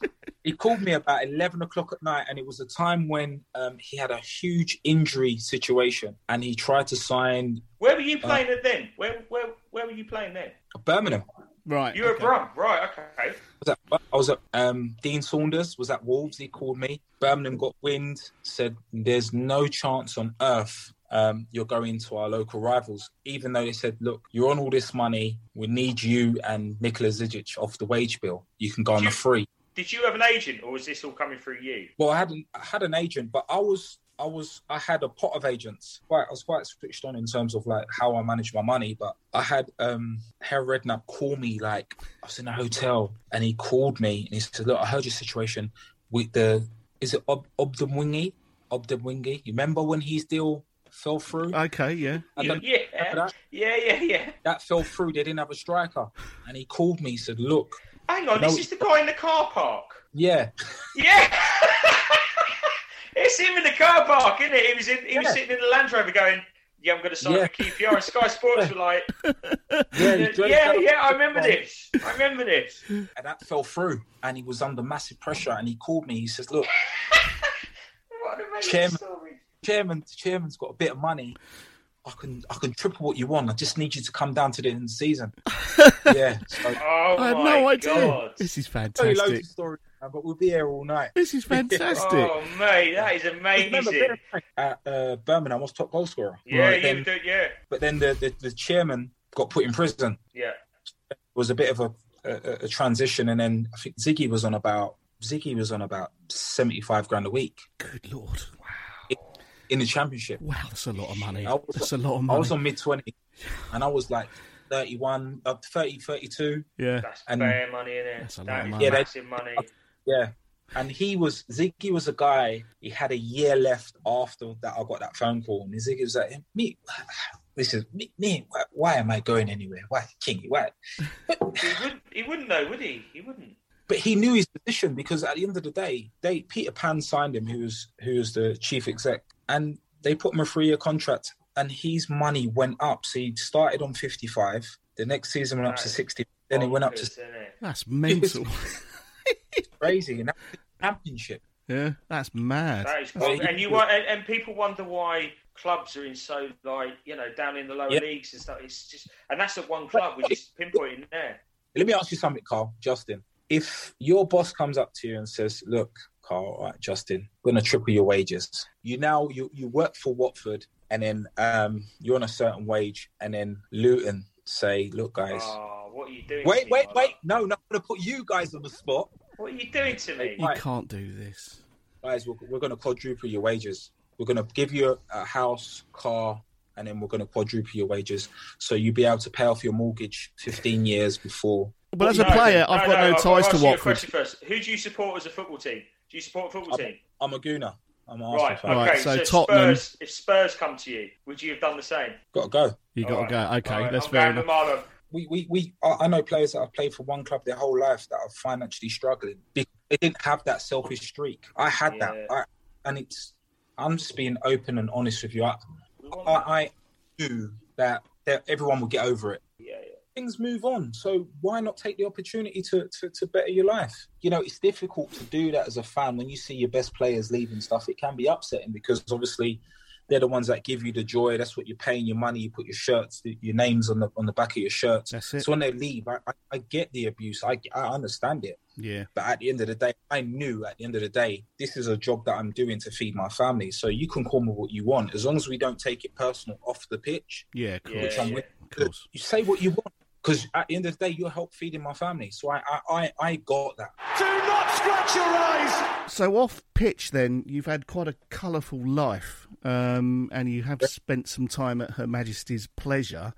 He called me about eleven o'clock at night, and it was a time when um, he had a huge injury situation, and he tried to sign Where were you playing it then? Where where where were you playing then? Birmingham. Right. You were okay. Brum, right? Okay. was at, I was at um, Dean Saunders was at Wolves. He called me. Birmingham got wind. Said there's no chance on earth um, you're going to our local rivals. Even though they said, look, you're on all this money. We need you and Nikola Zigic off the wage bill. You can go on the free. Did you have an agent, or was this all coming through you? Well, I hadn't I had an agent, but I was I was I had a pot of agents. Quite I was quite switched on in terms of like how I manage my money. But I had um Harry Redknapp call me like I was in a hotel and he called me and he said, Look, I heard your situation with the is it Ob Odemwingie? Odemwingie. You remember when his deal fell through? Okay, yeah. I don't- Yeah, yeah, yeah, yeah. that fell through. They didn't have a striker. And he called me, he said, Look, Hang on, No. this is the guy in the car park. yeah. Yeah. [LAUGHS] it's him in the car park, isn't it? He was in, he was sitting in the Land Rover going, "Yeah, I'm going to sign Yeah. for QPR." And Sky Sports [LAUGHS] were like, Yeah, "Yeah, yeah. I remember this. I remember this." And that fell through. And he was under massive pressure. And he called me. He says, Look, [LAUGHS] What an amazing Chairman. story. chairman, chairman's got a bit of money. I can I can triple what you want. I just need you to come down to the end of the season. [LAUGHS] yeah. So, [LAUGHS] Oh I had my no idea. god! This is tell you loads fantastic. of stories, man, but we'll be here all night. This is [LAUGHS] fantastic. Oh mate, that is Remember, amazing. at uh, Birmingham, I was top goal scorer. Yeah, But you then, do. Yeah, but then the, the, the chairman got put in prison. yeah. It was a bit of a, a, a transition, and then I think Ziggy was on about Ziggy was on about seventy five grand a week Good lord. In the championship. Wow, that's a lot of money. I was- That's a lot of money. I was on mid twenty, and I was like 31, uh, 30, 32. Yeah. That's And- bare money in it. That's a lot That of is money. Yeah, they- massive money. Yeah. And he was Ziggy was a guy. He had a year left after that. I got that phone call, and Ziggy was like, "Me, this is me. me why, why am I going anywhere? Why, Kingy? Why?" [LAUGHS] He wouldn't. He wouldn't know, would he? He wouldn't. But he knew his position because at the end of the day, they Peter Pannu signed him, who was who was the chief exec, and they put him a three year contract, and his money went up. So he started on fifty five. The next season went up to sixty. Then it went up to Bonkers, isn't it? That's [LAUGHS] mental. It's [LAUGHS] crazy, and that was the championship. yeah, that's mad. That is Well, and you want, and, and people wonder why clubs are in so like you know down in the lower Yeah. leagues and stuff. It's just, and that's at one club. We're just pinpointing there. Let me ask you something, Carl, Justin. If your boss comes up to you and says, "Look, Carl, all right, Justin, we're going to triple your wages. You now you you work for Watford, and then um, you're on a certain wage, and then Luton say, "Look, guys, Oh, what are you doing? wait, to wait, wait, love? no, no, I'm going to put you guys on the spot, What are you doing to me? You Right. can't do this. guys. We're, we're going to quadruple your wages. We're going to give you a, a house, car." And then we're going to quadruple your wages, so you'll be able to pay off your mortgage 15 years before. But as a No, player, I've got no I've ties got to ask you a Watford. first. Who do you support as a football team? Do you support a football team? I'm a gooner. I'm an Right. Arsenal fan. Right, Okay. so So, Tottenham- Spurs, if Spurs come to you, would you have done the same? Got to go. You got to go. Okay, All right, that's I'm fair enough. we, we, we I I know players that have played for one club their whole life that are financially struggling because they didn't have that selfish streak. I had Yeah. that, I, and it's. I'm just being open and honest with you. I, We I, that. I knew that, that everyone will get over it. Yeah, yeah. Things move on, so why not take the opportunity to, to, to better your life? You know, it's difficult to do that as a fan when you see your best players leaving stuff. It can be upsetting because obviously they're the ones that give you the joy. That's what you're paying your money. You put your shirts, your names on the on the back of your shirts. So when they leave, I, I, I get the abuse. I, I understand it. Yeah. But at the end of the day, I knew at the end of the day, this is a job that I'm doing to feed my family. So you can call me what you want. As long as we don't take it personal off the pitch, Yeah, of course. Yeah, which I'm yeah. with, Of course. you say what you want. Because at the end of the day, you're help feeding my family. So I, I, I, I got that. Do not scratch your eyes. So off pitch, then you've had quite a colourful life, um, and you have spent some time at Her Majesty's pleasure.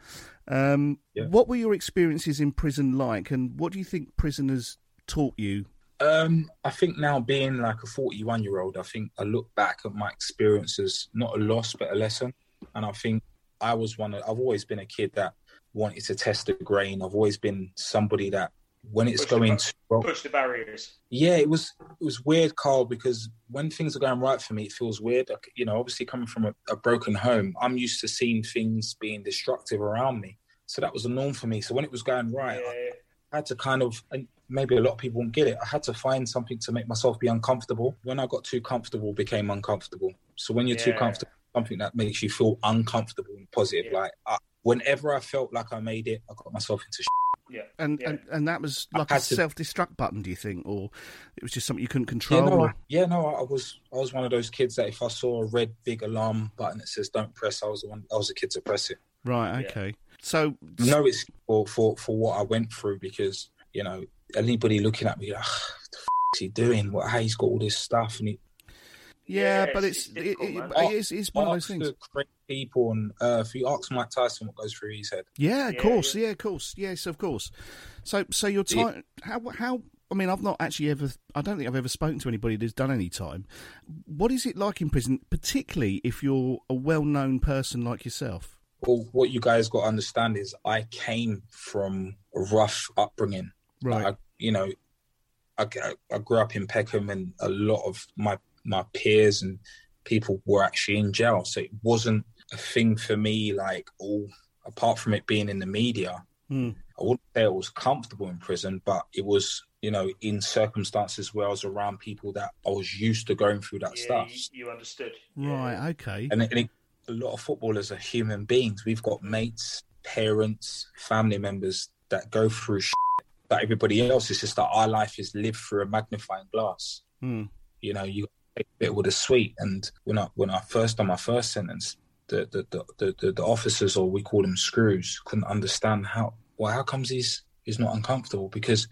Um, Yeah. What were your experiences in prison like, and what do you think prisoners taught you? Um, I think now being like a 41 year old, I think I look back at my experiences, not a loss, but a lesson. And I think I was one of, I've always been a kid that wanted to test the grain. I've always been somebody that when it's Push going bu- to, Push the barriers. yeah, it was, it was weird, Carl, because when things are going right for me, it feels weird. Like, you know, obviously coming from a, a broken home, I'm used to seeing things being destructive around me. So that was a norm for me. So when it was going right, Yeah, I had to kind of and maybe a lot of people won't get it. I had to find something to make myself be uncomfortable. When I got too comfortable, became uncomfortable. So when you're too comfortable, something that makes you feel uncomfortable and positive. Yeah. Like I, whenever I felt like I made it, I got myself into. Yeah. And, yeah. and and that was like a to- self destruct button, do you think, or it was just something you couldn't Yeah, control? no, or- I, yeah, no. I was, I was one of those kids that if I saw a red big alarm button that says "Don't press," I was the one. I was the kid to press it. Right. Yeah. Okay. So No, it's for for for what I went through because you know anybody looking at me like, "Ah, what the f- is he doing? What? How he's got all this stuff and he, yeah, Yeah, but it's- it's it's it, it, it's, it's one of those things. the correct people on earth. You ask Mike Tyson what goes through his head. Yeah, of Yeah, course. yeah. Yeah. of course. Yes, of course. So, so your time. How how? I mean, I've not actually ever. I don't think I've ever spoken to anybody that's done any time. What is it like in prison, particularly if you're a well-known person like yourself? Well, what you guys got to understand is I came from a rough upbringing. Right. I, you know, I, I grew up in Peckham, and a lot of my my peers and people were actually in jail. So it wasn't a thing for me. Like, all apart from it being in the media, Hmm. I wouldn't say I was comfortable in prison, but it was, you know, in circumstances where I was around people that I was used to going through that Yeah, stuff. you, you understood. Yeah. Right. Okay. And, it, and it, a lot of footballers are human beings. We've got mates, parents, family members that go through shit that everybody else. It's just that our life is lived through a magnifying glass. Hmm. You know, you bit with a sweet. And when I when I first done my first sentence, the the the, the, the, officers or we call them screws couldn't understand how well how comes he's he's not uncomfortable because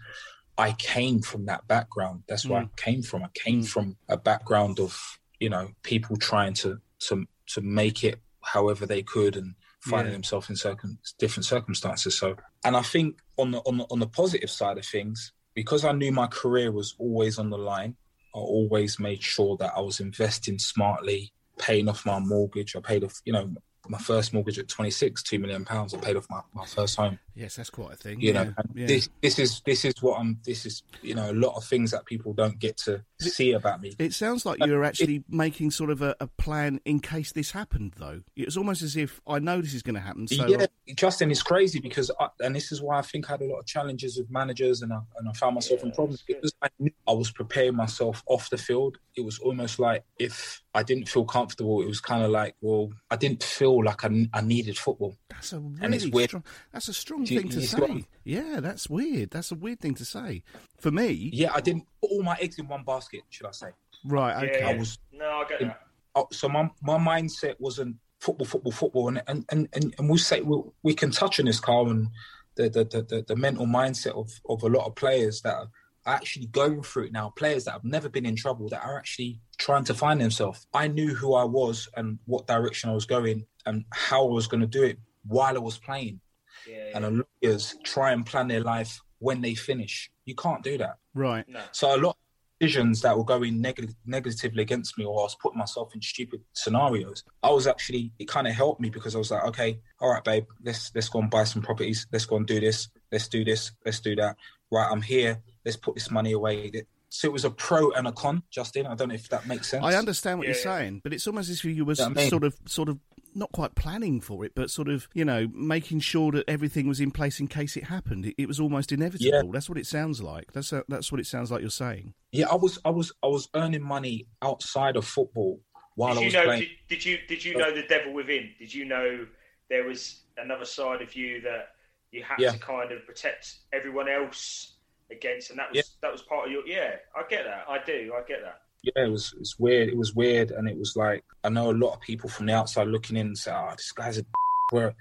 I came from that background. That's where mm. I came from. I came mm. from a background of you know people trying to to to make it however they could and finding Yeah. themselves in circum- different circumstances. So, and I think on the on the on the positive side of things, because I knew my career was always on the line, I always made sure that I was investing smartly, paying off my mortgage. I paid off, you know, my first mortgage at 26, two million pounds. I paid off my, my first home Yes, that's quite a thing. you yeah. know yeah. this this is this is what i'm this is you know a lot of things that people don't get to see about me It sounds like you were actually making sort of a, a plan in case this happened, though. It was almost as if I know this is going to happen. So yeah justin is crazy because I, and this is why i think i had a lot of challenges with managers and i, and I found myself in problems because i knew i was preparing myself off the field it was almost like if i didn't feel comfortable it was kind of like well i didn't feel like i, I needed football that's a and it's really weird. strong. That's a strong you- thing to you see what say. I'm- Yeah, that's weird. That's a weird thing to say. For me, yeah i didn't put all my eggs in one basket should i say right? Yeah, Okay. I was No, I get that. oh, so my my mindset wasn't football, football, football, and and and, and, and we say we, we can touch on this, Carl, and the the, the the the mental mindset of of a lot of players that are actually going through it now. Players that have never been in trouble that are actually trying to find themselves. I knew who I was and what direction I was going and how I was going to do it while I was playing. Yeah, And a lot of players try and plan their life when they finish. You can't do that. Right. no. So a lot of decisions that were going neg- negatively against me, or I was putting myself in stupid scenarios. I was actually it kind of helped me because I was like, okay, all right, babe, let's let's go and buy some properties. Let's go and do this. Let's do this. Let's do that. Right, I'm here. Let's put this money away. So it was a pro and a con, Justin. I don't know if that makes sense. I understand what Yeah, you're yeah. saying, but it's almost as if you were Yeah, I mean- sort of, sort of, not quite planning for it, but sort of, you know, making sure that everything was in place in case it happened. It, it was almost inevitable. Yeah. That's what it sounds like. That's uh that's what it sounds like you're saying. Yeah, I was, I was, I was earning money outside of football while Did I you was know? playing. Did, did you did you know the devil within? Did you know there was another side of you that you had Yeah. to kind of protect everyone else against, and that was Yeah. that was part of your. Yeah, I get that. I do. I get that. Yeah, it was it's weird. It was weird, and it was like I know a lot of people from the outside looking in and say, "Oh, this guy's a," where,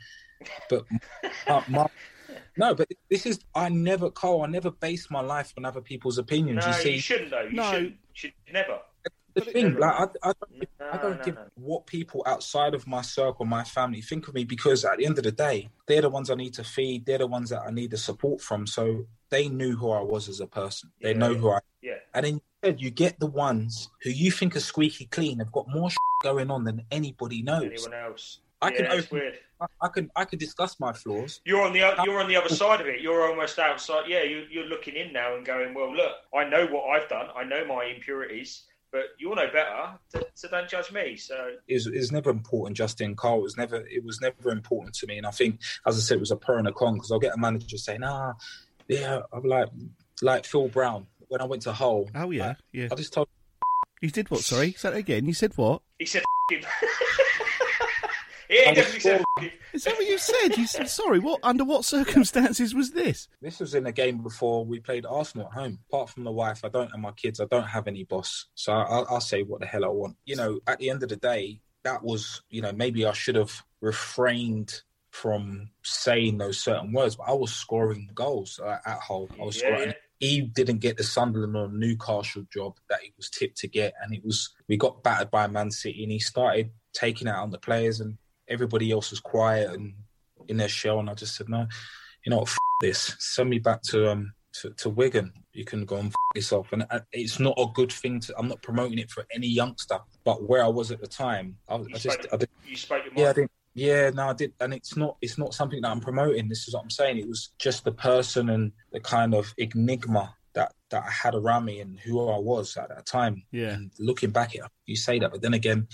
but my, my, [LAUGHS] no, but this is I never, Carl. I never base my life on other people's opinions. No, you see, you shouldn't though. You No. shouldn't. Should never. the thing, like I, I don't, give- No, I don't no, give no. what people outside of my circle, my family, think of me because at the end of the day, they're the ones I need to feed. They're the ones that I need the support from. So they knew who I was as a person. They Yeah, know yeah. who I. Yeah. And then instead, you get the ones who you think are squeaky clean. Have got more going on than anybody knows. Anyone else? I yeah, can open- weird. I, I can I can discuss my flaws. You're on the you're on the other side of it. You're almost outside. Yeah, you, you're looking in now and going, well, look, I know what I've done. I know my impurities, but you'll know better. So, don't judge me. So It was, it never important. Justin Cole was never it was never important to me. And I think, as I said, it was a pro and a con because I'll get a manager saying, "Ah, yeah," I'm like, like Phil Brown when I went to Hull. Oh yeah, I, yeah. I just told. You did what? Sorry, say that again. You said what? He said him. [LAUGHS] yeah, he definitely said. Is that what you said? You said sorry. What? Under what circumstances was this? This was in a game before we played Arsenal at home. Apart from the wife, I don't and my kids, I don't have any boss. So I'll, I'll say what the hell I want. You know, at the end of the day, that was, you know, maybe I should have refrained from saying those certain words, but I was scoring goals uh, at Hull. I was Yeah, scoring. yeah. He didn't get the Sunderland or Newcastle job that he was tipped to get, and it was we got battered by Man City, and he started taking it out on the players, and everybody else was quiet and in their shell, and I just said, no, you know, what, f- this, send me back to um to, to Wigan. You can go and f- yourself, and uh, it's not a good thing to. I'm not promoting it for any youngster, but where I was at the time, I, I just, spoke, I did, you spoke your yeah, I didn't. Yeah, no, I did, and it's not. It's not something that I'm promoting. This is what I'm saying. It was just the person and the kind of enigma that that I had around me and who I was at that time. Yeah. And looking back at you say that, but then again,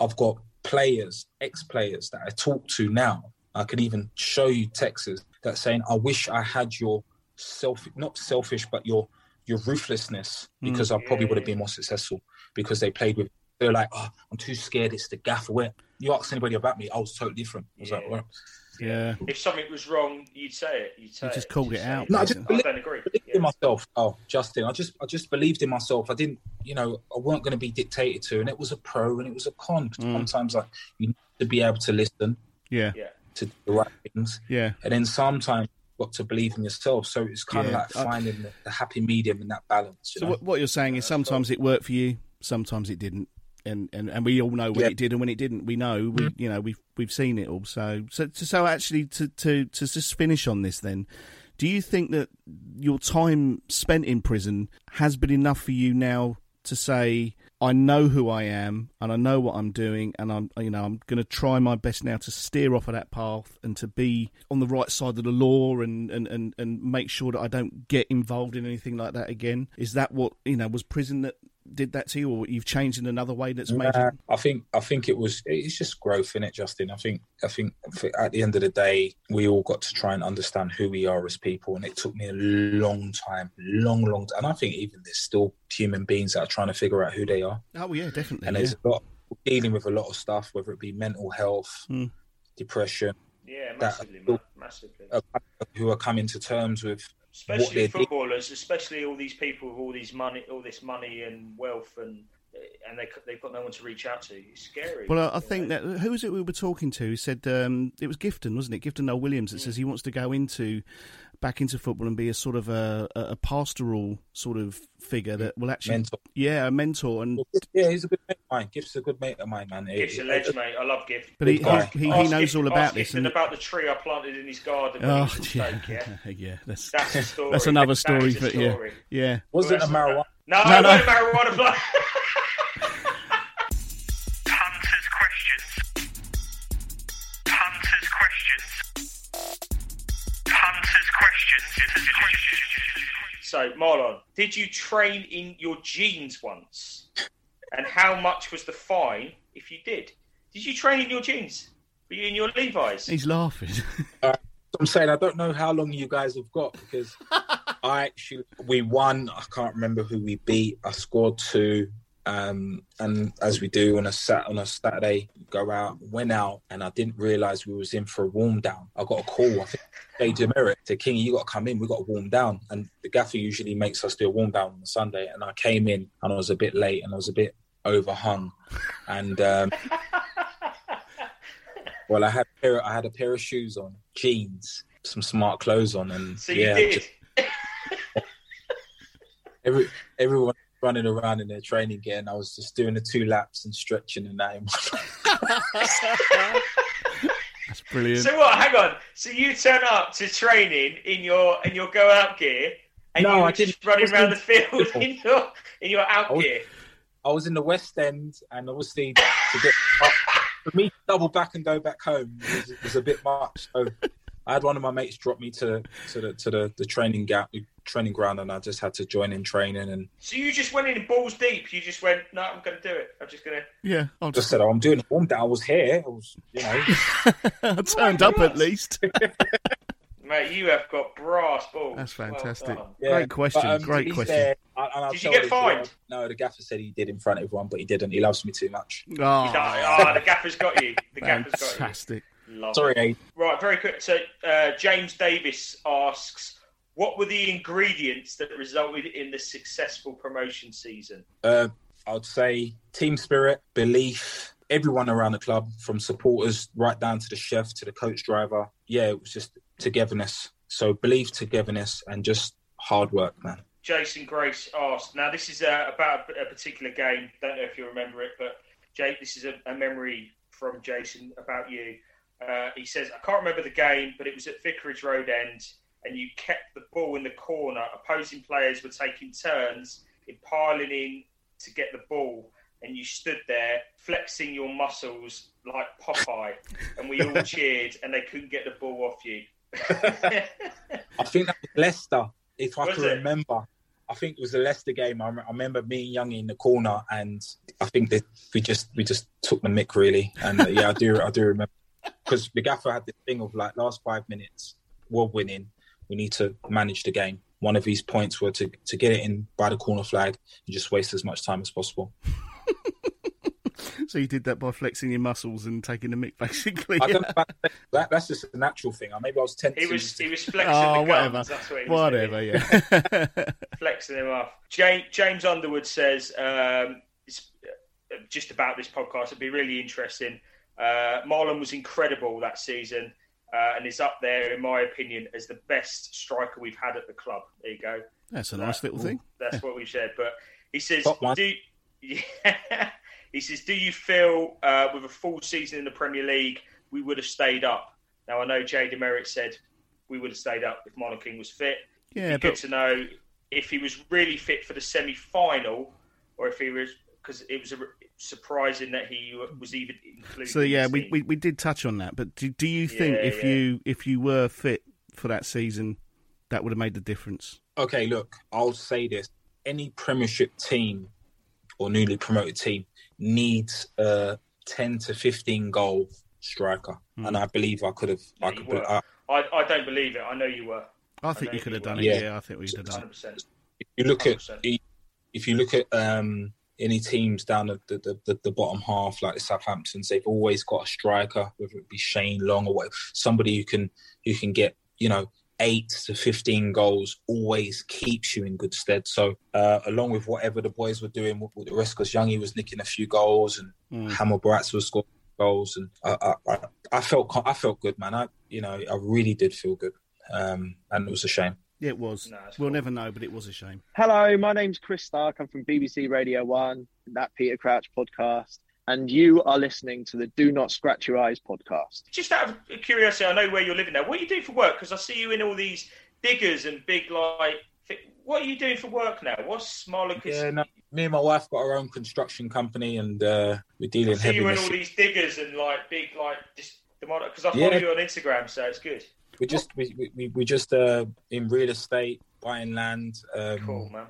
I've got players, ex-players that I talk to now. I can even show you texts that saying, "I wish I had your self, not selfish, but your your ruthlessness, mm. because I probably would have been more successful because they played with." They're like, "Oh, I'm too scared. It's the gaffer." Where you ask anybody about me, I was totally different. I was like, Yeah. well, Yeah. If something was wrong, you'd say it. You'd say You just it. called You'd it say out, No, I just I believe- don't agree. believed Yeah. in myself. Oh, Justin, I just I just believed in myself. I didn't, you know, I weren't going to be dictated to, and it was a pro and it was a con. Mm. Sometimes like you need to be able to listen Yeah. Yeah. to do the right things, Yeah. and then sometimes you've got to believe in yourself. So it's kind Yeah. of like finding the, the happy medium and that balance. You So know? what, what you're saying is sometimes it worked for you, sometimes it didn't, and and, and we all know when Yeah. it did and when it didn't. We know, we mm-hmm. you know, we've we've seen it all. So so so actually to to to just finish on this then. Do you think that your time spent in prison has been enough for you now to say I know who I am and I know what I'm doing and I'm you know I'm going to try my best now to steer off of that path and to be on the right side of the law and and and, and make sure that I don't get involved in anything like that again is that what you know was prison that did that to you or you've changed in another way that's made Nah, you I think I think it was it's just growth in it, Justin. I think I think at the end of the day, we all got to try and understand who we are as people, and it took me a long time, long, long, time. and I think even there's still human beings that are trying to figure out who they are, oh yeah definitely and yeah. there's a lot dealing with a lot of stuff, whether it be mental health, Mm. depression, Yeah, that- massively, man, massively. who are coming to terms with what Especially footballers, especially all these people with all these money, all this money and wealth, and and they they've got no one to reach out to. It's scary. Well, I, I think know. that who was it we were talking to? Who said um, it was Gifton, wasn't it? Gifton Noel Williams that says he wants to go into back into football and be a sort of a, a a pastoral sort of figure that will actually, Mentor. yeah, a mentor. And Yeah, he's a good mate of mine. Gift's a good mate of mine, man. Gift's a ledge, mate. I love Gift. but he, he, he, he knows Gift- all about this. Gifton And about the tree I planted in his garden. Oh yeah, steak, [LAUGHS] yeah. yeah, that's That's a story. that's another story. is a For, yeah, yeah. Was it a marijuana? No, No, I no. no. marijuana plant. So, Marlon, did you train in your jeans once? And how much was the fine if you did? Did you train in your jeans? Were you in your Levi's? He's laughing. Uh, I'm saying I don't know how long you guys have got because [LAUGHS] I actually we won. I can't remember who we beat. I scored two, um, and as we do on a sat on a Saturday, go out, went out, and I didn't realise we was in for a warm down. I got a call. I think Jay DeMerit to King, you got to come in. We got to warm down, and the gaffer usually makes us do a warm down on a Sunday. And I came in, and I was a bit late, and I was a bit overhung, and. Um, [LAUGHS] Well, I had a pair, I had a pair of shoes on, jeans, some smart clothes on, and So you yeah, did. just- [LAUGHS] every everyone running around in their training gear, and I was just doing the two laps and stretching and that. [LAUGHS] That's brilliant. So what? Hang on. So you turn up to training in your in your go out gear, and No, you were I just running around the wasn't- field in your in your out I was- gear. I was in the West End, and obviously to get for me to double back and go back home was, was a bit much. So I had one of my mates drop me to to the to the, the training gap training ground, and I just had to join in training and So you just went in balls deep. You just went, no, I'm going to do it. I'm just going to. yeah, I'll just just said, "Oh, I'm doing a warm down." I was here. I was, you know. [LAUGHS] I turned up at least. Mate, [LAUGHS] mate, you have got brass balls. That's Well fantastic. Great question. But, um, Great question. fair, I- and I'll Did you tell get this, fined? No, the gaffer said he did in front of everyone, but he didn't. He loves me too much. Oh, Ah, the gaffer's got you. The gaffer's got you. fantastic. Love Sorry, it. Right, very quick. So, uh, James Davis asks, what were the ingredients that resulted in the successful promotion season? Uh, I'd say team spirit, belief, everyone around the club, from supporters right down to the chef to the coach driver. Yeah, it was just togetherness. So belief, togetherness, and just hard work, man. Jason Grace asked. Now, this is uh, about a, particular game. Don't know if you remember it, but Jake, this is a, a memory from Jason about you. Uh, he says, I can't remember the game, but it was at Vicarage Road End, and you kept the ball in the corner. Opposing players were taking turns in piling in to get the ball, and you stood there flexing your muscles like Popeye, and we all [LAUGHS] cheered, and they couldn't get the ball off you. I think that was Leicester, if I Was can it? remember. I think it was the Leicester game. I, rem- I remember me and Young in the corner, and I think that we just we just took the mick really. And uh, yeah, I do I do remember because the gaffer had this thing of like last five minutes, we're winning. We need to manage the game. One of these points were to to get it in by the corner flag and just waste as much time as possible. [LAUGHS] So you did that by flexing your muscles and taking the mick, [LAUGHS] basically. I don't that. that. That's just a natural thing. Maybe I was tempted. He was he was [LAUGHS] flexing oh, the whatever. guns. That's what he was whatever, doing. yeah. flexing him off. James, James Underwood says um, it's uh, just about this podcast. It'd be really interesting. Uh, Marlon was incredible that season uh, and is up there, in my opinion, as the best striker we've had at the club. There you go. That's a nice little thing. That's what we've said. But he says, do [LAUGHS] yeah. he says, do you feel uh, with a full season in the Premier League we would have stayed up? Now I know Jay DeMerit said we would have stayed up if Marlon King was fit. Yeah, It'd good to know if he was really fit for the semi-final, or if he was because it was a, surprising that he was even included. so yeah, in we, we, we did touch on that. But do, do you think Yeah, if yeah. you if you were fit for that season, that would have made the difference? okay, look, I'll say this: any Premiership team or newly promoted team needs a ten to fifteen goal striker, and I believe I could have. I Hmm. could. were. I, I, I don't believe it. I know you were. I think know you could have done it. Yeah. Yeah, I think we'd have done Hundred it. percent. if you look at 100%. if you look at um, any teams down at the, the, the, the bottom half, like the Southamptons, they've always got a striker, whether it be Shane Long or whatever, somebody who can who can get you know eight to fifteen goals, always keeps you in good stead. So uh, along with whatever the boys were doing with, with the rest, because Youngie was nicking a few goals and Mm. Hameur Bouazza was scoring goals, and I, I, I, I felt I felt good, man. I you know I really did feel good, um, and it was a shame. Yeah, it was. No, we'll cool. never know, but it was a shame. Hello, my name's Chris Stark. I'm from BBC Radio 1, that Peter Crouch podcast. And you are listening to the Do Not Scratch Your Eyes podcast. Just out of curiosity, I know where you're living now. What are you doing for work? Because I see you in all these diggers and big like. thi- What are you doing for work now? What's Marlon? 'cause Yeah, no, me and my wife got our own construction company, and uh, we're I dealing see heavy. you in all these diggers and like big like just the model because I follow Yeah. you on Instagram, so it's good. We just we we- we we just uh, in real estate, buying land, um, Cool, man.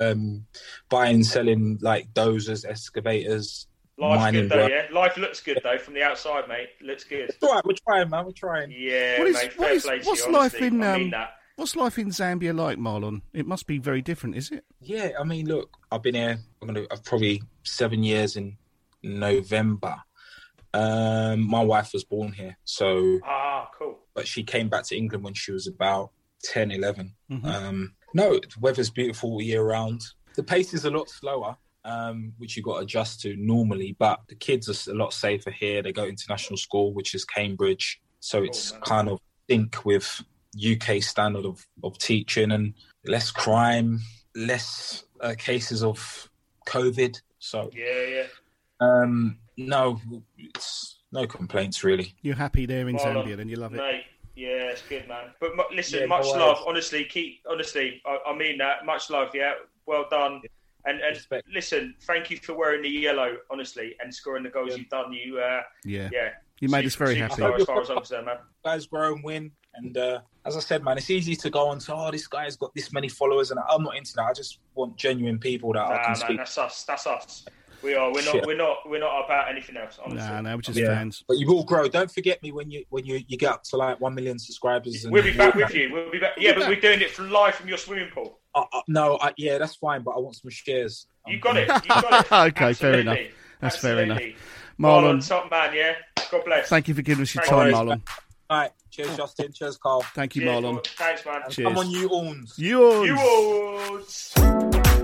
um, buying, selling like dozers, excavators, Life's mining. good though, work. yeah. Life looks good though from the outside, mate. Looks good. It's all right, we're trying, man. We're trying. Yeah, What is- mate. what Fair is- play to what's you, life honestly. in, I mean um, that. What's life in Zambia like, Marlon? It must be very different, is it? Yeah, I mean, look, I've been here. I'm gonna. I've probably seven years in November. Um, my wife was born here, so Ah, cool. But she came back to England when she was about 10, 11. Mhm. Um, no, the weather's beautiful year round. The pace is a lot slower, um, which you've got to adjust to normally, but the kids are a lot safer here. They go to international school, which is Cambridge. So it's man. kind of sync with UK standard of, of teaching and less crime, less uh, cases of COVID. So, Yeah, yeah. um, no, it's no complaints really. You're happy there in Marlon, Zambia, then you love it. Mate, yeah, it's good, man. But mu- listen, Yeah, much love. worries. Honestly, keep honestly. I, I mean that. Much love. Yeah, well done. And and Respect. listen, thank you for wearing the yellow, honestly, and scoring the goals Yeah. you've done. You, uh, Yeah. yeah, You made us very Superstar happy. As far as I'm concerned, man. guys grow and win. And uh, as I said, man, it's easy to go on to, oh, this guy's got this many followers, and I'm not into that. I just want genuine people that I can man, speak. that's us. That's us. We are. We're not. We're not. We're not about anything else. Honestly. Nah, no, we're just Yeah. fans. But you will grow. Don't forget me when you when you, you get up to like one million subscribers. And We'll be back with you. We'll be back. Yeah, but we're doing it from live from your swimming pool. Uh, uh, no, I, yeah, that's fine. But I want some shares. You got it. You got [LAUGHS] it. Okay, fair enough. Absolutely. That's fair enough. Marlon, Marlon, top man. Yeah. God bless. thank you for giving us your Thank time, you. Marlon. All right, cheers, Justin. Cheers, Carl. Thank you, Cheers, Marlon. Paul. Thanks, man. And Cheers. Come on, you owns. Yours. You awards.